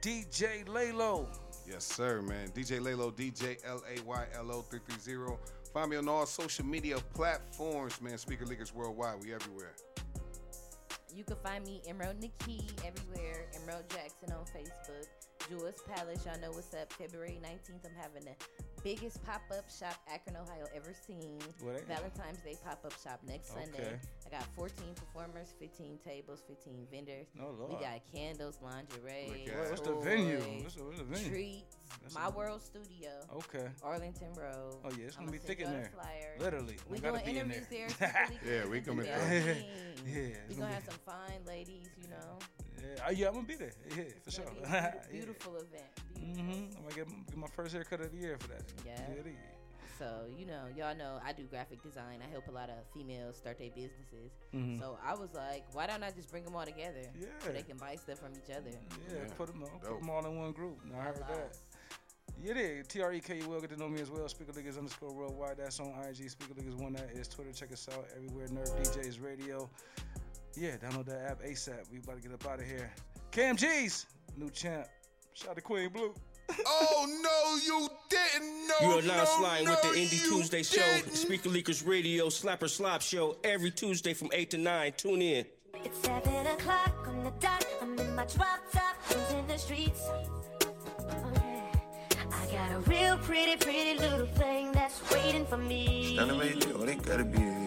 DJ Laylo. Yes, sir, man. DJ Laylo, DJ L A Y L O 330. Find me on all social media platforms, man. Speaker Leakers Worldwide. We everywhere. You can find me Emerald Nikki everywhere. Emerald Jackson on Facebook. Jewel's Palace, y'all know what's up. February 19th, I'm having the biggest pop-up shop Akron, Ohio ever seen. What? Valentine's Day pop-up shop next Sunday. I got 14 performers, 15 tables, 15 vendors. Oh, Lord. We got candles, lingerie, Look at. What's the venue? toys, What's the- what's the venue? treats. That's My a- World Studio. Okay. Arlington Road. Oh, yeah, it's gonna I'ma be thick in there. flyer. Literally. We We gotta doing be in there. there. Yeah, we coming through. building. Yeah, it's We gonna gonna be- have some fine ladies, you know. Yeah, yeah, I'm gonna be there. Yeah, for sure. It's gonna be a beautiful event. hmm I'm gonna get, get my first haircut of the year for that. Yeah. Yeah. So, you know, y'all know I do graphic design. I help a lot of females start their businesses. Mhm. So I was like, why don't I just bring them all together? So they can buy stuff from each other. Yeah, put them all, put Dope. 'em all in one group. Now, I heard Voila. that. Yeah, they will Get to know me as well. Speaker Niggas underscore worldwide. That's on IG. Speaker Niggas one that is Twitter. Check us out everywhere. Nerve DJs Radio. Yeah, download that app ASAP. We about to get up out of here. Cam G's new champ. Shout out to Queen Blue. oh no, you didn't know. You are now no, sliding with the Indie Tuesday show, Speaker Leakers Radio, Slapper Slop show, every Tuesday from 8 to 9. Tune in. It's seven o'clock on the dot. I'm in my drop top, cruising the streets. Oh. I got a real pretty, pretty little thing that's waiting for me. Oh, they gotta be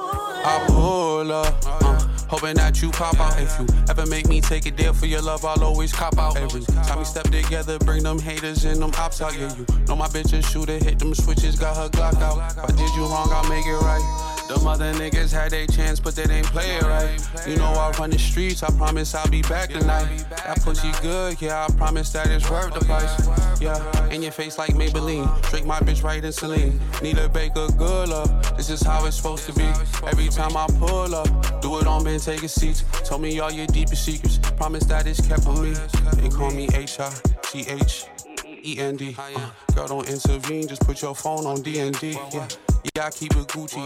I pull up, uh, hoping that you pop out. If you ever make me take a deal for your love, I'll always cop out. Every time we step together, bring them haters and them ops out. Yeah, you know my bitch a shooter, hit them switches, got her Glock out. If I did you wrong, I'll make it right. Them other niggas had their chance, but they ain't play it right. You know I run the streets, I promise I'll be back tonight. That pussy good, yeah, I promise that it's worth the price. Yeah, in your face like Maybelline, straight my bitch right in Celine. Need a baker, good love, this is how it's supposed to be. Every time I pull up, do it on Ben, take a seat. Told me all your deepest secrets, promise that it's kept on me. They call me H-I-G-H. E-N-D. Uh, girl, don't intervene, just put your phone on D&D. Yeah, yeah, I keep it Gucci.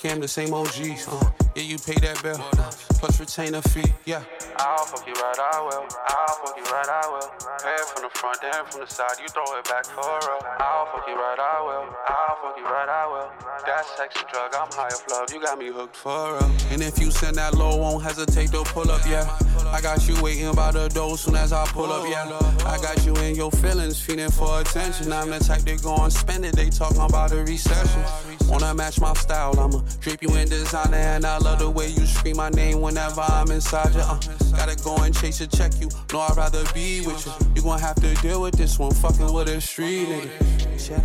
Cam the same OGs. Uh, yeah, you pay that bill. Uh, plus retain a fee. Yeah. I'll fuck you right, I will. I'll fuck you right, I will. Pay it from the front, then from the side, you throw it back for real. I'll fuck you right, I will. I'll fuck you right, I will. That sexy drug, I'm high off love. You got me hooked for real. And if you send that low, won't hesitate to pull up, yeah. I got you waiting by the door soon as I pull up, yeah. I got you in your feelings, feeding for attention. I'm the type that go and spend it. They talking about a recession. Wanna match my style? I'ma drape you in designer, and I love the way you scream my name whenever I'm inside you. Uh, gotta go and chase a check you. No, I'd rather be with you. You gon' have to deal with this one, fucking with a street nigga. Yeah.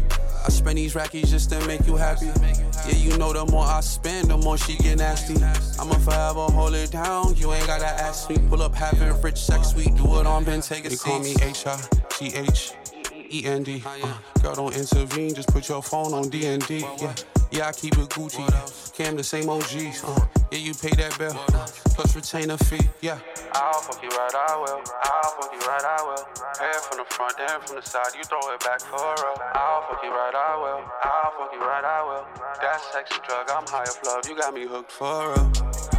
I spend these rackies just to make you happy. Yeah, you know the more I spend, the more she get nasty. I'ma forever hold it down. You ain't gotta ask me. Pull up having rich sex, we do it on Ben. Take a seat. They call me H I G H. E-N-D. Uh, girl, don't intervene, just put your phone on D&D. Yeah, yeah, I keep it Gucci. Cam the same OGs. Uh, yeah, you pay that bill. Uh, plus retain a fee. Yeah. I'll fuck you right, I will. I'll fuck you right, I will. It from the front, then from the side, you throw it back for real. I'll fuck you right, I will. I'll fuck you right, I will. That sexy drug, I'm high off love. You got me hooked for real.